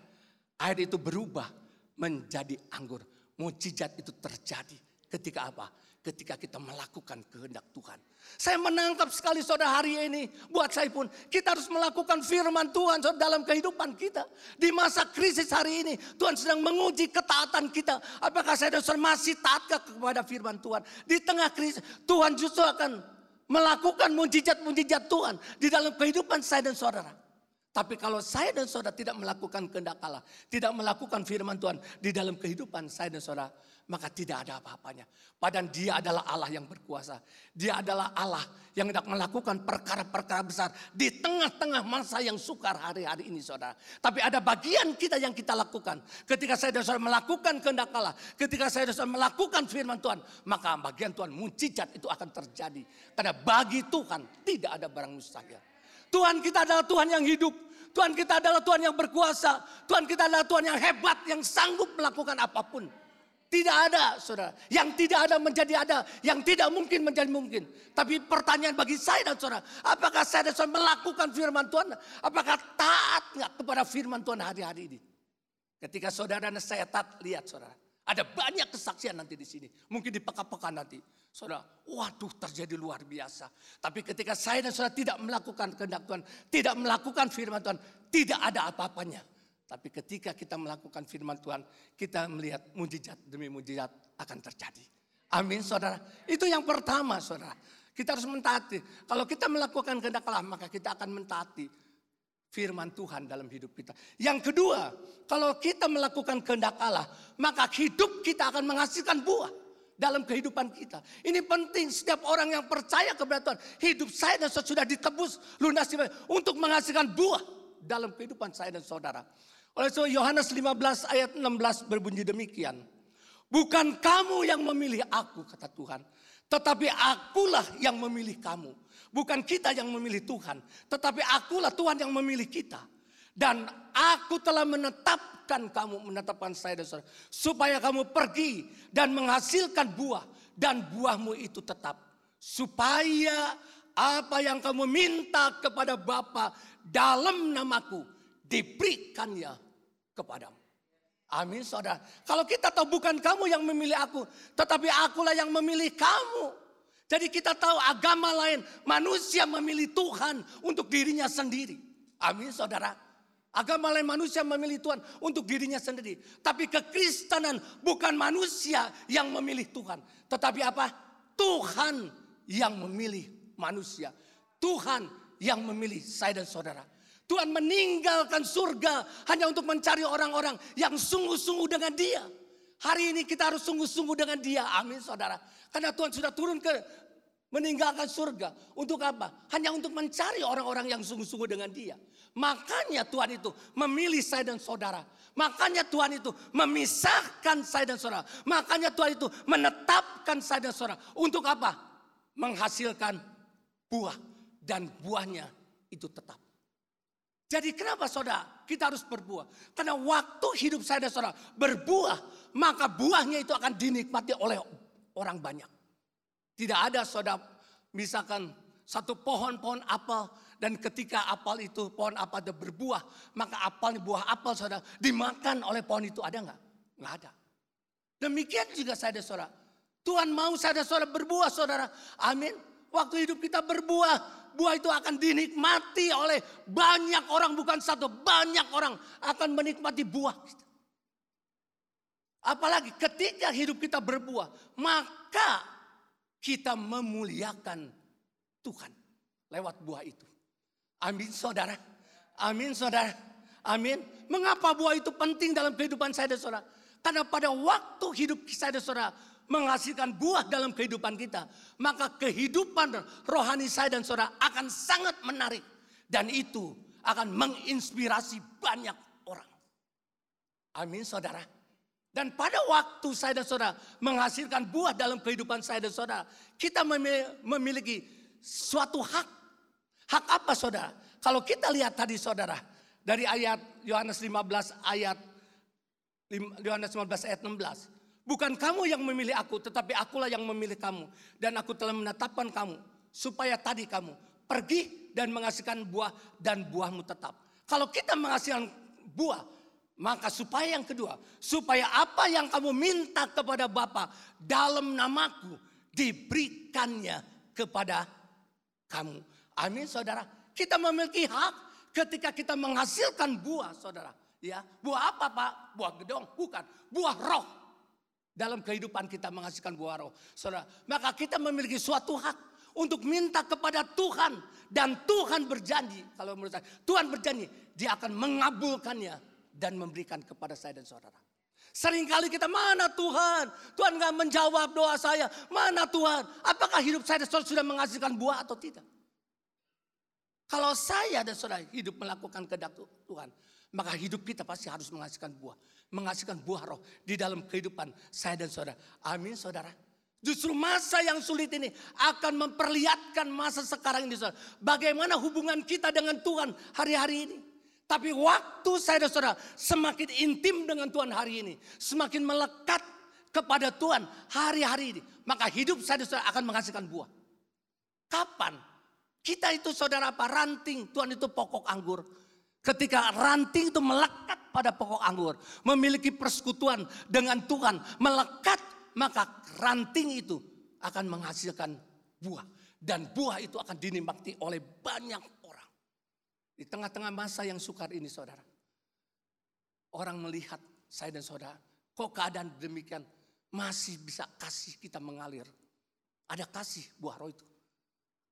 Air itu berubah menjadi anggur. Mujizat itu terjadi ketika apa? Ketika kita melakukan kehendak Tuhan. Saya menangkap sekali saudara hari ini. Buat saya pun kita harus melakukan firman Tuhan saudara, dalam kehidupan kita. Di masa krisis hari ini Tuhan sedang menguji ketaatan kita. Apakah saya dan saudara masih taat kepada firman Tuhan. Di tengah krisis Tuhan justru akan melakukan mujizat-mujizat Tuhan. Di dalam kehidupan saya dan saudara. Tapi kalau saya dan saudara tidak melakukan kehendak Allah, tidak melakukan firman Tuhan di dalam kehidupan saya dan saudara, maka tidak ada apa-apanya. Padahal dia adalah Allah yang berkuasa. Dia adalah Allah yang hendak melakukan perkara-perkara besar di tengah-tengah masa yang sukar hari-hari ini saudara. Tapi ada bagian kita yang kita lakukan. Ketika saya dan saudara melakukan kehendak Allah, ketika saya dan saudara melakukan firman Tuhan, maka bagian Tuhan mujizat itu akan terjadi. Karena bagi Tuhan tidak ada barang mustahil. Tuhan kita adalah Tuhan yang hidup. Tuhan kita adalah Tuhan yang berkuasa. Tuhan kita adalah Tuhan yang hebat, yang sanggup melakukan apa pun. Tidak ada, saudara. Yang tidak ada menjadi ada. Yang tidak mungkin menjadi mungkin. Tapi pertanyaan bagi saya dan saudara. Apakah saya dan saudara melakukan firman Tuhan? Apakah taat nggak kepada firman Tuhan hari-hari ini? Ketika saudara dan saya taat, lihat saudara. Ada banyak kesaksian nanti di sini. Mungkin di pekan-pekan nanti. Saudara, waduh terjadi luar biasa. Tapi ketika saya dan saudara tidak melakukan kehendak Tuhan. Tidak melakukan firman Tuhan. Tidak ada apa-apanya. Tapi ketika kita melakukan firman Tuhan. Kita melihat mujizat demi mujizat akan terjadi. Amin saudara. Itu yang pertama saudara. Kita harus mentaati. Kalau kita melakukan kehendak Allah maka kita akan mentaati firman Tuhan dalam hidup kita. Yang kedua, kalau kita melakukan kehendak Allah, maka hidup kita akan menghasilkan buah dalam kehidupan kita. Ini penting setiap orang yang percaya kepada Tuhan, hidup saya dan sudah ditebus lunas untuk menghasilkan buah dalam kehidupan saya dan saudara. Oleh sebab Yohanes 15 ayat 16 berbunyi demikian. Bukan kamu yang memilih aku kata Tuhan, tetapi akulah yang memilih kamu Bukan kita yang memilih Tuhan, tetapi akulah Tuhan yang memilih kita. Dan aku telah menetapkan kamu, menetapkan saya dan saudara. Supaya kamu pergi dan menghasilkan buah. Dan buahmu itu tetap. Supaya apa yang kamu minta kepada Bapa dalam namaku diberikannya kepadamu. Amin saudara. Kalau kita tahu bukan kamu yang memilih aku. Tetapi akulah yang memilih kamu. Jadi kita tahu agama lain, manusia memilih Tuhan untuk dirinya sendiri. Amin saudara. Agama lain manusia memilih Tuhan untuk dirinya sendiri. Tapi kekristenan bukan manusia yang memilih Tuhan. Tetapi apa? Tuhan yang memilih manusia. Tuhan yang memilih saya dan saudara. Tuhan meninggalkan surga hanya untuk mencari orang-orang yang sungguh-sungguh dengan dia. Hari ini kita harus sungguh-sungguh dengan dia. Amin saudara. Karena Tuhan sudah turun ke meninggalkan surga. Untuk apa? Hanya untuk mencari orang-orang yang sungguh-sungguh dengan dia. Makanya Tuhan itu memilih saya dan saudara. Makanya Tuhan itu memisahkan saya dan saudara. Makanya Tuhan itu menetapkan saya dan saudara. Untuk apa? Menghasilkan buah. Dan buahnya itu tetap. Jadi kenapa saudara kita harus berbuah? Karena waktu hidup saya dan saudara berbuah. Maka buahnya itu akan dinikmati oleh orang banyak. Tidak ada saudara, misalkan satu pohon-pohon apel dan ketika apel itu pohon apel itu berbuah, maka apel buah apel saudara dimakan oleh pohon itu ada nggak? Nggak ada. Demikian juga saya saudara. Tuhan mau saya saudara berbuah saudara. Amin. Waktu hidup kita berbuah, buah itu akan dinikmati oleh banyak orang bukan satu, banyak orang akan menikmati buah. Apalagi ketika hidup kita berbuah, maka kita memuliakan Tuhan lewat buah itu. Amin saudara. Amin saudara. Amin. Mengapa buah itu penting dalam kehidupan saya dan saudara? Karena pada waktu hidup saya dan saudara menghasilkan buah dalam kehidupan kita. Maka kehidupan rohani saya dan saudara akan sangat menarik. Dan itu akan menginspirasi banyak orang. Amin saudara. Dan pada waktu saya dan saudara menghasilkan buah dalam kehidupan saya dan saudara, kita memiliki suatu hak. Hak apa saudara? Kalau kita lihat tadi saudara, dari ayat Yohanes 15 ayat Yohanes 15 ayat 16. Bukan kamu yang memilih aku, tetapi akulah yang memilih kamu. Dan aku telah menetapkan kamu, supaya tadi kamu pergi dan menghasilkan buah dan buahmu tetap. Kalau kita menghasilkan buah, maka supaya yang kedua, supaya apa yang kamu minta kepada Bapa dalam namaku diberikannya kepada kamu. Amin saudara. Kita memiliki hak ketika kita menghasilkan buah saudara. Ya, buah apa Pak? Buah gedong? Bukan, buah roh. Dalam kehidupan kita menghasilkan buah roh. Saudara, maka kita memiliki suatu hak untuk minta kepada Tuhan dan Tuhan berjanji kalau menurut saya Tuhan berjanji dia akan mengabulkannya dan memberikan kepada saya dan saudara. Seringkali kita mana Tuhan? Tuhan nggak menjawab doa saya. Mana Tuhan? Apakah hidup saya dan saudara sudah menghasilkan buah atau tidak? Kalau saya dan saudara hidup melakukan kehendak Tuhan, maka hidup kita pasti harus menghasilkan buah. Menghasilkan buah roh di dalam kehidupan saya dan saudara. Amin saudara. Justru masa yang sulit ini akan memperlihatkan masa sekarang ini. Saudara. Bagaimana hubungan kita dengan Tuhan hari-hari ini. Tapi waktu saya dan saudara semakin intim dengan Tuhan hari ini. Semakin melekat kepada Tuhan hari-hari ini. Maka hidup saya dan saudara akan menghasilkan buah. Kapan? Kita itu saudara apa? Ranting. Tuhan itu pokok anggur. Ketika ranting itu melekat pada pokok anggur. Memiliki persekutuan dengan Tuhan. Melekat maka ranting itu akan menghasilkan buah. Dan buah itu akan dinikmati oleh banyak di tengah-tengah masa yang sukar ini saudara. Orang melihat saya dan saudara. Kok keadaan demikian masih bisa kasih kita mengalir. Ada kasih buah roh itu.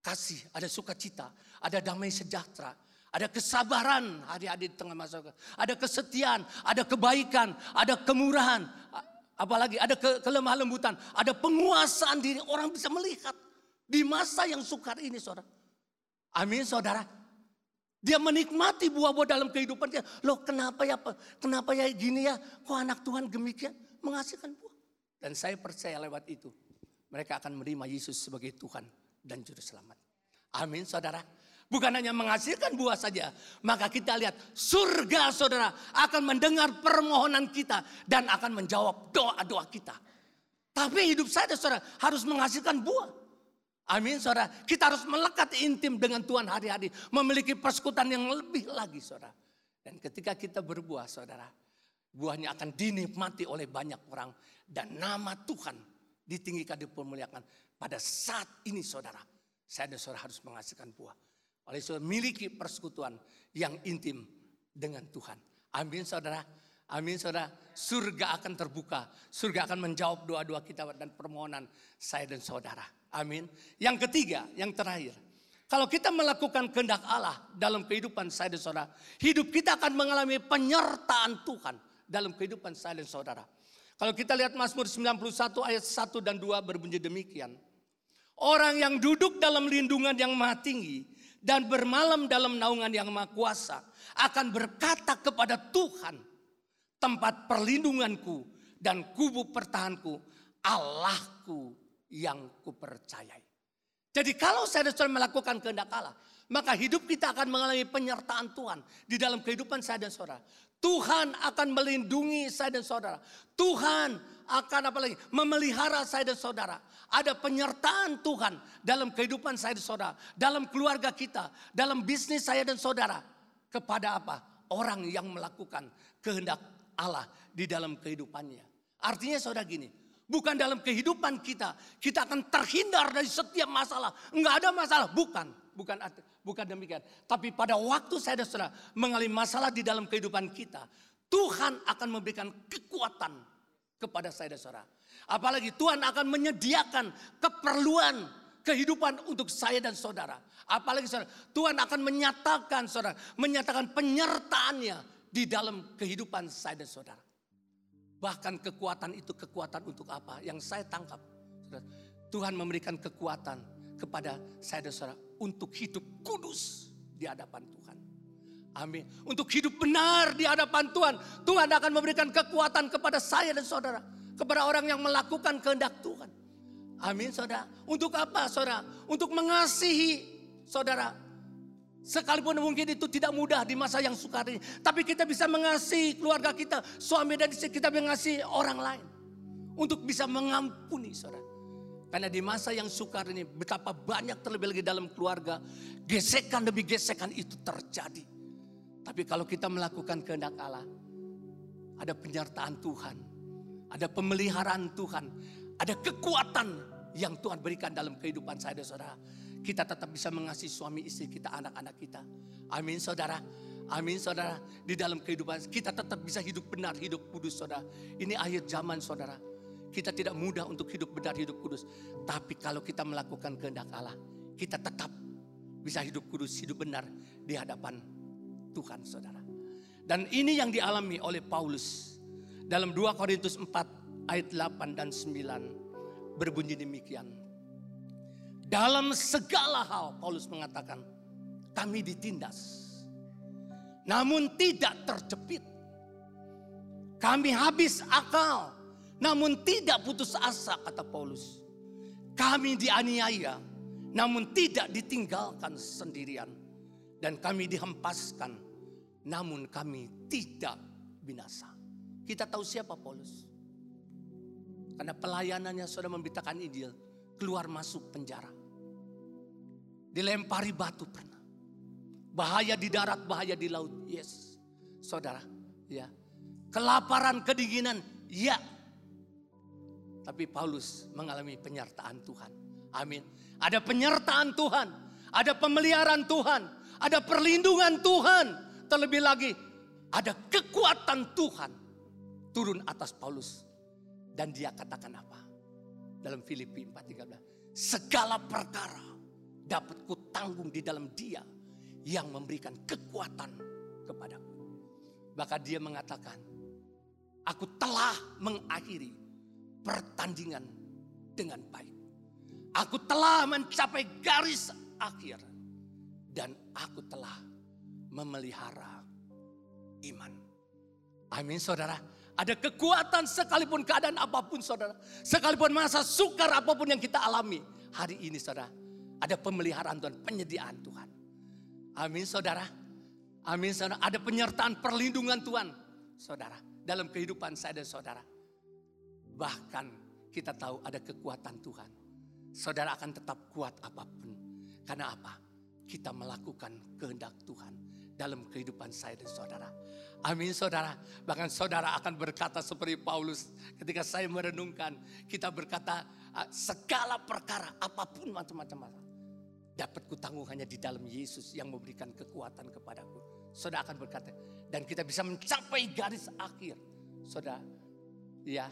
Kasih, ada sukacita, ada damai sejahtera, ada kesabaran adik-adik di tengah masa. Ada kesetiaan, ada kebaikan, ada kemurahan. Apalagi ada ke kelemah lembutan, ada penguasaan diri. Orang bisa melihat di masa yang sukar ini saudara. Amin saudara. Dia menikmati buah-buah dalam kehidupan dia. Loh kenapa ya kenapa ya gini ya? Kok anak Tuhan demikian menghasilkan buah? Dan saya percaya lewat itu. Mereka akan menerima Yesus sebagai Tuhan dan Juru Selamat. Amin saudara. Bukan hanya menghasilkan buah saja. Maka kita lihat surga saudara akan mendengar permohonan kita. Dan akan menjawab doa-doa kita. Tapi hidup saya saudara harus menghasilkan buah. Amin saudara. Kita harus melekat intim dengan Tuhan hari-hari. Memiliki persekutuan yang lebih lagi saudara. Dan ketika kita berbuah saudara. Buahnya akan dinikmati oleh banyak orang. Dan nama Tuhan ditinggikan, dipermuliakan. Pada saat ini saudara. Saya dan saudara harus menghasilkan buah. Oleh saudara miliki persekutuan yang intim dengan Tuhan. Amin saudara. Amin saudara. Surga akan terbuka. Surga akan menjawab doa-doa kita dan permohonan saya dan saudara. Amin. Yang ketiga, yang terakhir. Kalau kita melakukan kehendak Allah dalam kehidupan saya dan saudara. Hidup kita akan mengalami penyertaan Tuhan dalam kehidupan saya dan saudara. Kalau kita lihat Mazmur 91 ayat 1 dan 2 berbunyi demikian. Orang yang duduk dalam lindungan yang maha tinggi dan bermalam dalam naungan yang maha kuasa akan berkata kepada Tuhan, tempat perlindunganku dan kubu pertahanku, Allahku yang kupercayai. Jadi kalau saya sudah melakukan kehendak Allah, maka hidup kita akan mengalami penyertaan Tuhan di dalam kehidupan saya dan saudara. Tuhan akan melindungi saya dan saudara. Tuhan akan apa lagi? Memelihara saya dan saudara. Ada penyertaan Tuhan dalam kehidupan saya dan saudara. Dalam keluarga kita. Dalam bisnis saya dan saudara. Kepada apa? Orang yang melakukan kehendak Allah di dalam kehidupannya. Artinya saudara gini. Bukan dalam kehidupan kita. Kita akan terhindar dari setiap masalah. Enggak ada masalah. Bukan. Bukan bukan demikian. Tapi pada waktu saya dan saudara mengalami masalah di dalam kehidupan kita. Tuhan akan memberikan kekuatan kepada saya dan saudara. Apalagi Tuhan akan menyediakan keperluan kehidupan untuk saya dan saudara. Apalagi saudara, Tuhan akan menyatakan saudara, menyatakan penyertaannya di dalam kehidupan saya dan saudara. Bahkan kekuatan itu kekuatan untuk apa? Yang saya tangkap. Tuhan memberikan kekuatan kepada saya dan saudara untuk hidup kudus di hadapan Tuhan. Amin. Untuk hidup benar di hadapan Tuhan. Tuhan akan memberikan kekuatan kepada saya dan saudara. Kepada orang yang melakukan kehendak Tuhan. Amin saudara. Untuk apa saudara? Untuk mengasihi saudara Sekalipun mungkin itu tidak mudah di masa yang sukar ini. Tapi kita bisa mengasihi keluarga kita, suami dan istri kita mengasihi orang lain. Untuk bisa mengampuni saudara. Karena di masa yang sukar ini betapa banyak terlebih lagi dalam keluarga. Gesekan demi gesekan itu terjadi. Tapi kalau kita melakukan kehendak Allah. Ada penyertaan Tuhan. Ada pemeliharaan Tuhan. Ada kekuatan yang Tuhan berikan dalam kehidupan saya dan saudara kita tetap bisa mengasihi suami istri kita, anak-anak kita. Amin saudara. Amin saudara. Di dalam kehidupan kita tetap bisa hidup benar, hidup kudus saudara. Ini akhir zaman saudara. Kita tidak mudah untuk hidup benar, hidup kudus. Tapi kalau kita melakukan kehendak Allah, kita tetap bisa hidup kudus, hidup benar di hadapan Tuhan saudara. Dan ini yang dialami oleh Paulus dalam 2 Korintus 4 ayat 8 dan 9 berbunyi demikian. Dalam segala hal Paulus mengatakan kami ditindas. Namun tidak terjepit. Kami habis akal. Namun tidak putus asa kata Paulus. Kami dianiaya namun tidak ditinggalkan sendirian. Dan kami dihempaskan namun kami tidak binasa. Kita tahu siapa Paulus. Karena pelayanannya sudah memberitakan Injil. Keluar masuk penjara. Dilempari batu pernah. Bahaya di darat, bahaya di laut. Yes. Saudara, ya. Kelaparan, kedinginan, ya. Tapi Paulus mengalami penyertaan Tuhan. Amin. Ada penyertaan Tuhan. Ada pemeliharaan Tuhan. Ada perlindungan Tuhan Terlebih lagi ada kekuatan Tuhan turun atas Paulus. Dan dia katakan apa? Dalam Filipi 4.13. Segala perkara dapat kutanggung di dalam dia yang memberikan kekuatan kepadaku. Bahkan dia mengatakan, aku telah mengakhiri pertandingan dengan baik. Aku telah mencapai garis akhir dan aku telah memelihara iman. Amin saudara. Ada kekuatan sekalipun keadaan apa pun saudara. Sekalipun masa sukar apa pun yang kita alami. Hari ini saudara. Ada pemeliharaan Tuhan, penyediaan Tuhan. Amin saudara. Amin saudara. Ada penyertaan perlindungan Tuhan. Saudara. Dalam kehidupan saya dan saudara. Bahkan kita tahu ada kekuatan Tuhan. Saudara akan tetap kuat apa pun. Karena apa? Kita melakukan kehendak Tuhan dalam kehidupan saya dan saudara. Amin saudara. Bahkan saudara akan berkata seperti Paulus ketika saya merenungkan. Kita berkata ah, segala perkara apa pun macam-macam dapat kutanggung hanya di dalam Yesus yang memberikan kekuatan kepadaku. Saudara akan berkata dan kita bisa mencapai garis akhir. Saudara, ya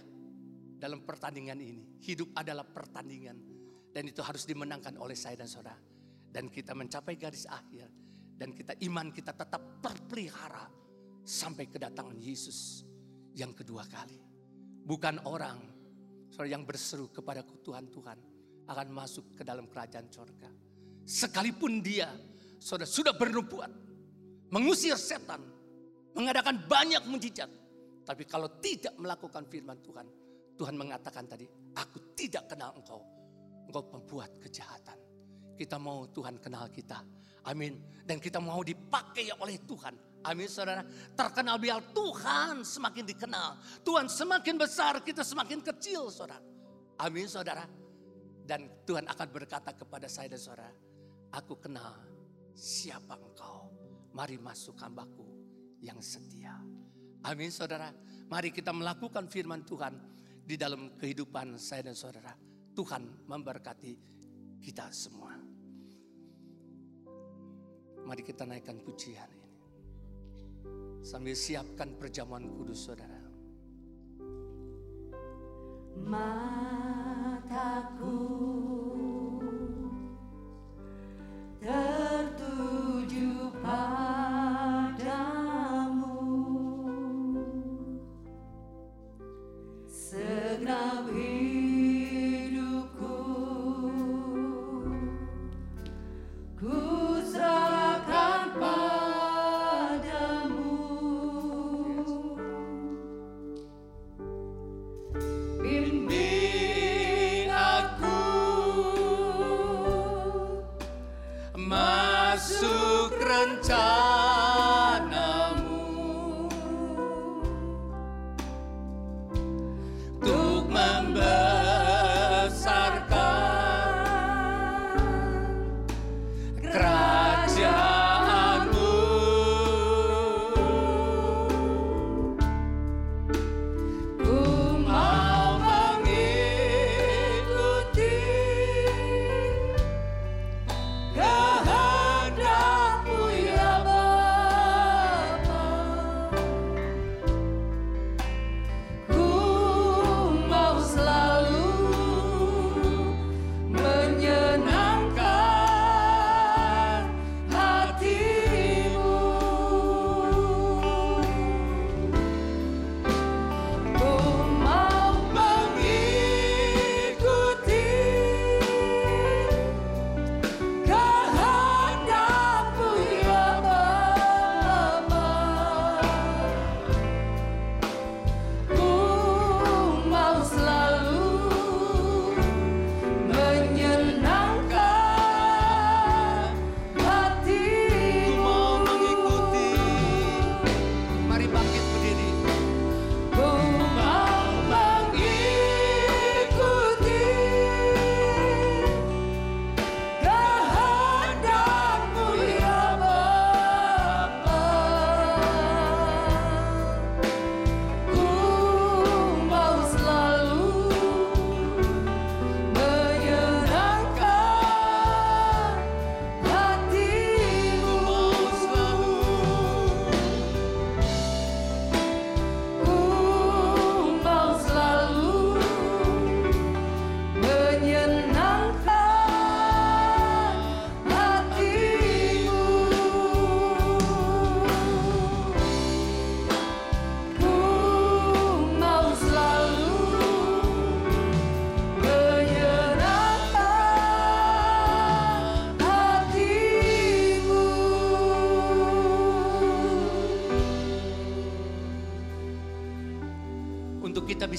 dalam pertandingan ini hidup adalah pertandingan dan itu harus dimenangkan oleh saya dan saudara. Dan kita mencapai garis akhir dan kita iman kita tetap terpelihara sampai kedatangan Yesus yang kedua kali. Bukan orang yang berseru kepada Tuhan Tuhan akan masuk ke dalam kerajaan surga. Sekalipun dia sudah sudah bernubuat, mengusir setan, mengadakan banyak mujizat, tapi kalau tidak melakukan firman Tuhan, Tuhan mengatakan tadi, aku tidak kenal engkau, engkau pembuat kejahatan. Kita mau Tuhan kenal kita, Amin. Dan kita mau dipakai oleh Tuhan. Amin saudara. Terkenal biar Tuhan semakin dikenal. Tuhan semakin besar, kita semakin kecil saudara. Amin saudara. Dan Tuhan akan berkata kepada saya dan saudara. Aku kenal siapa engkau. Mari masuk hambaku yang setia. Amin saudara. Mari kita melakukan firman Tuhan di dalam kehidupan saya dan saudara. Tuhan memberkati kita semua. Mari kita naikkan pujian ini. Sambil siapkan perjamuan kudus saudara. Mataku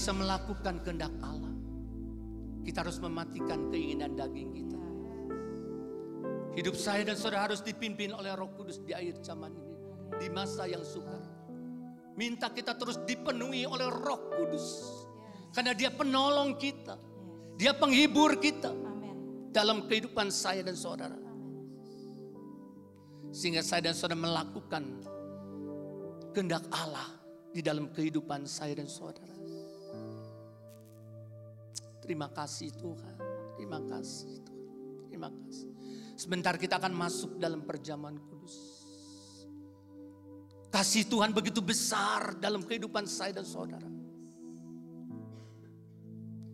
bisa melakukan kehendak Allah, kita harus mematikan keinginan daging kita. Hidup saya dan saudara harus dipimpin oleh Roh Kudus di akhir zaman ini, di masa yang sukar. Minta kita terus dipenuhi oleh Roh Kudus, karena Dia penolong kita, Dia penghibur kita dalam kehidupan saya dan saudara. Sehingga saya dan saudara melakukan kehendak Allah di dalam kehidupan saya dan saudara. Terima kasih Tuhan. Terima kasih Tuhan. Terima kasih. Sebentar kita akan masuk dalam perjamuan kudus. Kasih Tuhan begitu besar dalam kehidupan saya dan saudara.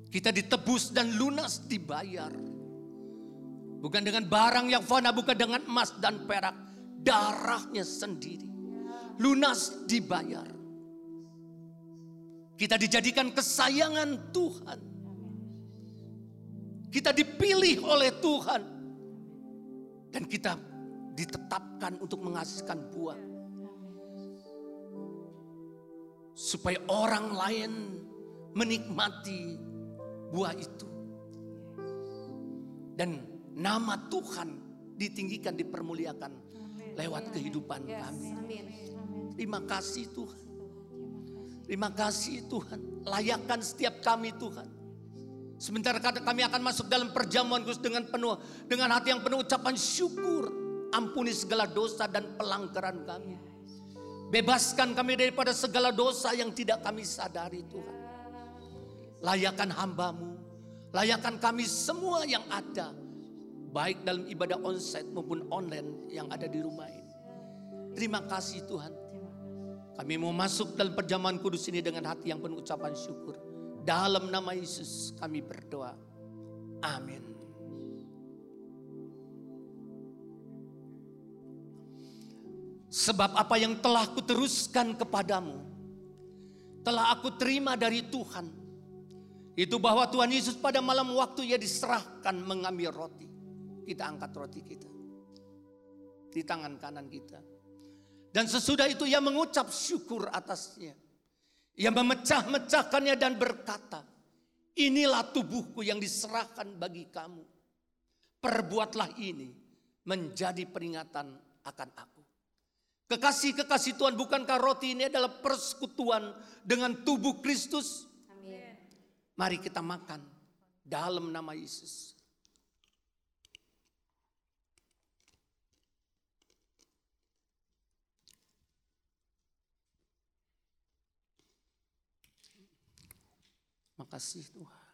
Kita ditebus dan lunas dibayar. Bukan dengan barang yang fana, bukan dengan emas dan perak. Darahnya sendiri. Lunas dibayar. Kita dijadikan kesayangan Tuhan. Kita dipilih oleh Tuhan. Dan kita ditetapkan untuk menghasilkan buah. Supaya orang lain menikmati buah itu. Dan nama Tuhan ditinggikan, dipermuliakan lewat kehidupan kami. Terima kasih Tuhan. Terima kasih Tuhan. Layakkan setiap kami Tuhan. Sementara kami akan masuk dalam perjamuan khusus dengan penuh. Dengan hati yang penuh ucapan syukur. Ampuni segala dosa dan pelanggaran kami. Bebaskan kami daripada segala dosa yang tidak kami sadari Tuhan. Layakkan hambamu. Layakkan kami semua yang ada. Baik dalam ibadah onsite maupun online yang ada di rumah ini. Terima kasih Tuhan. Kami mau masuk dalam perjamuan kudus ini dengan hati yang penuh ucapan syukur. Dalam nama Yesus kami berdoa. Amin. Sebab apa yang telah kuteruskan kepadamu, telah aku terima dari Tuhan. Itu bahwa Tuhan Yesus pada malam waktu ia diserahkan mengambil roti. Kita angkat roti kita. Di tangan kanan kita. Dan sesudah itu ia mengucap syukur atasnya. Ia memecah-mecahkannya dan berkata, inilah tubuhku yang diserahkan bagi kamu. Perbuatlah ini menjadi peringatan akan aku. Kekasih-kekasih Tuhan, bukankah roti ini adalah persekutuan dengan tubuh Kristus? Amin. Mari kita makan dalam nama Yesus. Makasih Tuhan.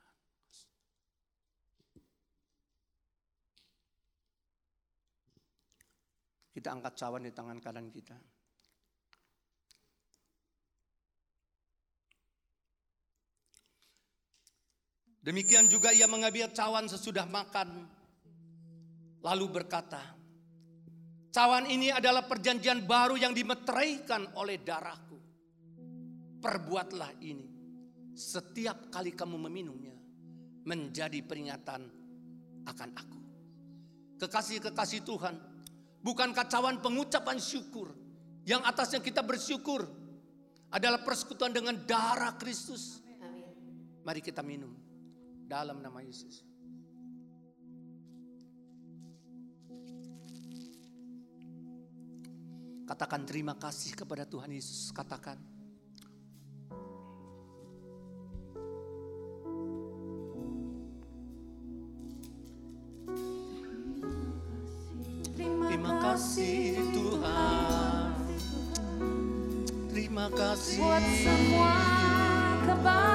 Kita angkat cawan di tangan kanan kita. Demikian juga ia mengambil cawan sesudah makan. Lalu berkata, cawan ini adalah perjanjian baru yang dimeteraikan oleh darahku. Perbuatlah ini setiap kali kamu meminumnya menjadi peringatan akan aku. Kekasih-kekasih Tuhan, bukan kacauan pengucapan syukur yang atasnya kita bersyukur adalah persekutuan dengan darah Kristus. Mari kita minum dalam nama Yesus. Katakan terima kasih kepada Tuhan Yesus. Katakan. Kasih Tuhan. Terima kasih buat semua kebaikanmu.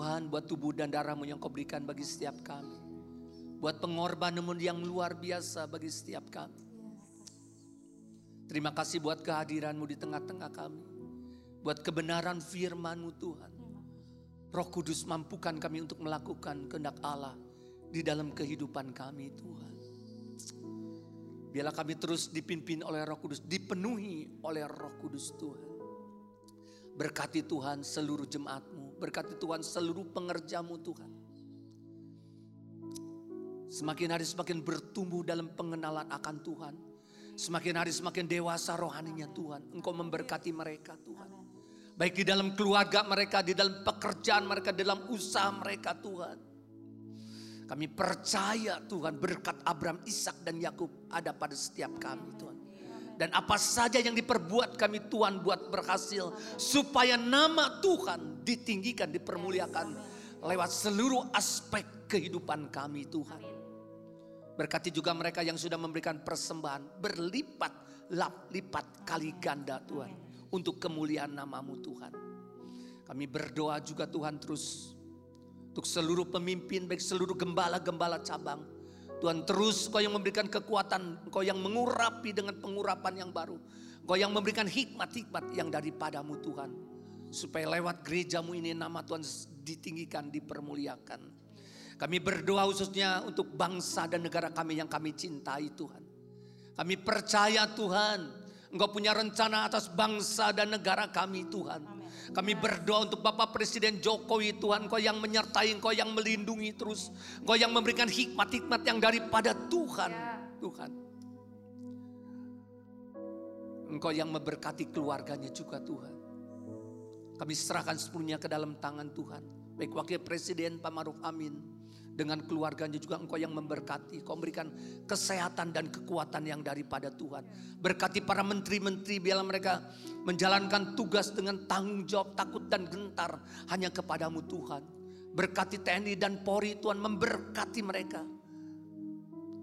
Tuhan buat tubuh dan darahmu yang kau berikan bagi setiap kami. Buat pengorbananmu yang luar biasa bagi setiap kami. Terima kasih buat kehadiranmu di tengah-tengah kami. Buat kebenaran firmanmu Tuhan. Roh Kudus mampukan kami untuk melakukan kehendak Allah di dalam kehidupan kami Tuhan. Biarlah kami terus dipimpin oleh Roh Kudus, dipenuhi oleh Roh Kudus Tuhan. Berkati Tuhan seluruh jemaatmu, berkati Tuhan seluruh pengerjamu Tuhan. Semakin hari semakin bertumbuh dalam pengenalan akan Tuhan. Semakin hari semakin dewasa rohaninya Tuhan. Engkau memberkati mereka Tuhan. Baik di dalam keluarga mereka, di dalam pekerjaan mereka, dalam usaha mereka Tuhan. Kami percaya Tuhan berkat Abraham, Ishak dan Yakub ada pada setiap kami Tuhan. Dan apa saja yang diperbuat kami Tuhan buat berhasil. Supaya nama Tuhan ditinggikan, dipermuliakan. Lewat seluruh aspek kehidupan kami Tuhan. Berkati juga mereka yang sudah memberikan persembahan. Berlipat, lap, lipat kali ganda Tuhan. Untuk kemuliaan namamu Tuhan. Kami berdoa juga Tuhan terus untuk seluruh pemimpin, baik seluruh gembala-gembala cabang. Tuhan terus kau yang memberikan kekuatan, kau yang mengurapi dengan pengurapan yang baru. Kau yang memberikan hikmat-hikmat yang daripadamu Tuhan. Supaya lewat gerejamu ini nama Tuhan ditinggikan, dipermuliakan. Kami berdoa khususnya untuk bangsa dan negara kami yang kami cintai Tuhan. Kami percaya Tuhan, Engkau punya rencana atas bangsa dan negara kami Tuhan. Kami berdoa untuk Bapak Presiden Jokowi Tuhan. Kau yang menyertai, Kau yang melindungi terus. Kau yang memberikan hikmat-hikmat yang daripada Tuhan. Ya. Tuhan. Engkau yang memberkati keluarganya juga Tuhan. Kami serahkan sepenuhnya ke dalam tangan Tuhan. Baik Wakil Presiden Pak Maruf Amin dengan keluarganya juga engkau yang memberkati. Kau memberikan kesehatan dan kekuatan yang daripada Tuhan. Berkati para menteri-menteri biarlah mereka menjalankan tugas dengan tanggung jawab takut dan gentar hanya kepadamu Tuhan. Berkati TNI dan Polri Tuhan memberkati mereka.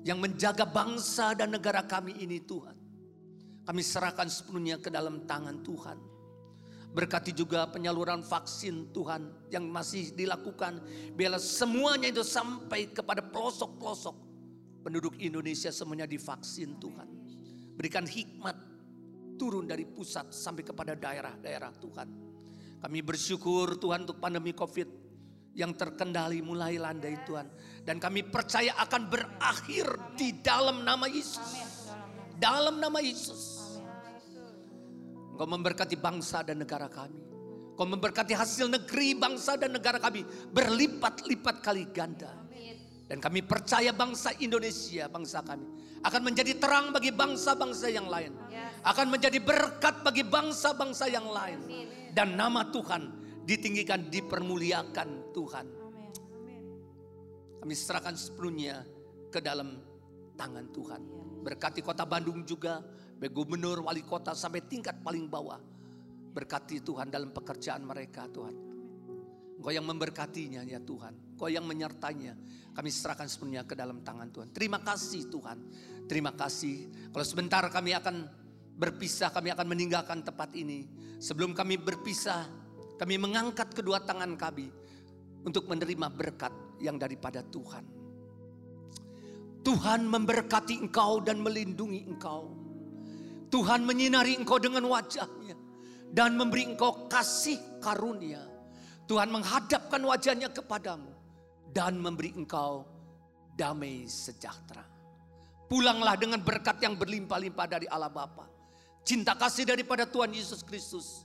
Yang menjaga bangsa dan negara kami ini Tuhan. Kami serahkan sepenuhnya ke dalam tangan Tuhan. Berkati juga penyaluran vaksin Tuhan yang masih dilakukan. Biarlah semuanya itu sampai kepada pelosok-pelosok penduduk Indonesia semuanya divaksin Tuhan. Berikan hikmat turun dari pusat sampai kepada daerah-daerah Tuhan. Kami bersyukur Tuhan untuk pandemi COVID yang terkendali mulai landai Tuhan. Dan kami percaya akan berakhir di dalam nama Yesus. Dalam nama Yesus. Engkau memberkati bangsa dan negara kami. Engkau memberkati hasil negeri bangsa dan negara kami berlipat-lipat kali ganda. Dan kami percaya bangsa Indonesia, bangsa kami akan menjadi terang bagi bangsa-bangsa yang lain. Akan menjadi berkat bagi bangsa-bangsa yang lain. Dan nama Tuhan ditinggikan, dipermuliakan Tuhan. Kami serahkan sepenuhnya ke dalam tangan Tuhan. Berkati kota Bandung juga, gubernur, wali kota sampai tingkat paling bawah. Berkati Tuhan dalam pekerjaan mereka Tuhan. Engkau yang memberkatinya ya Tuhan. Engkau yang menyertainya. Kami serahkan sepenuhnya ke dalam tangan Tuhan. Terima kasih Tuhan. Terima kasih. Kalau sebentar kami akan berpisah, kami akan meninggalkan tempat ini. Sebelum kami berpisah, kami mengangkat kedua tangan kami untuk menerima berkat yang daripada Tuhan. Tuhan memberkati engkau dan melindungi engkau. Tuhan menyinari engkau dengan wajahnya dan memberi engkau kasih karunia. Tuhan menghadapkan wajahnya kepadamu dan memberi engkau damai sejahtera. Pulanglah dengan berkat yang berlimpah-limpah dari Allah Bapa. Cinta kasih daripada Tuhan Yesus Kristus.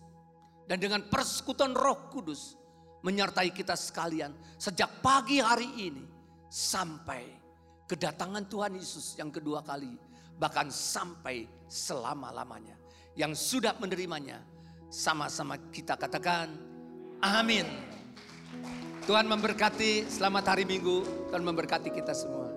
Dan dengan persekutuan roh kudus menyertai kita sekalian. Sejak pagi hari ini sampai kedatangan Tuhan Yesus yang kedua kali bahkan sampai selama-lamanya. Yang sudah menerimanya, sama-sama kita katakan amin. Tuhan memberkati, selamat hari Minggu, Tuhan memberkati kita semua.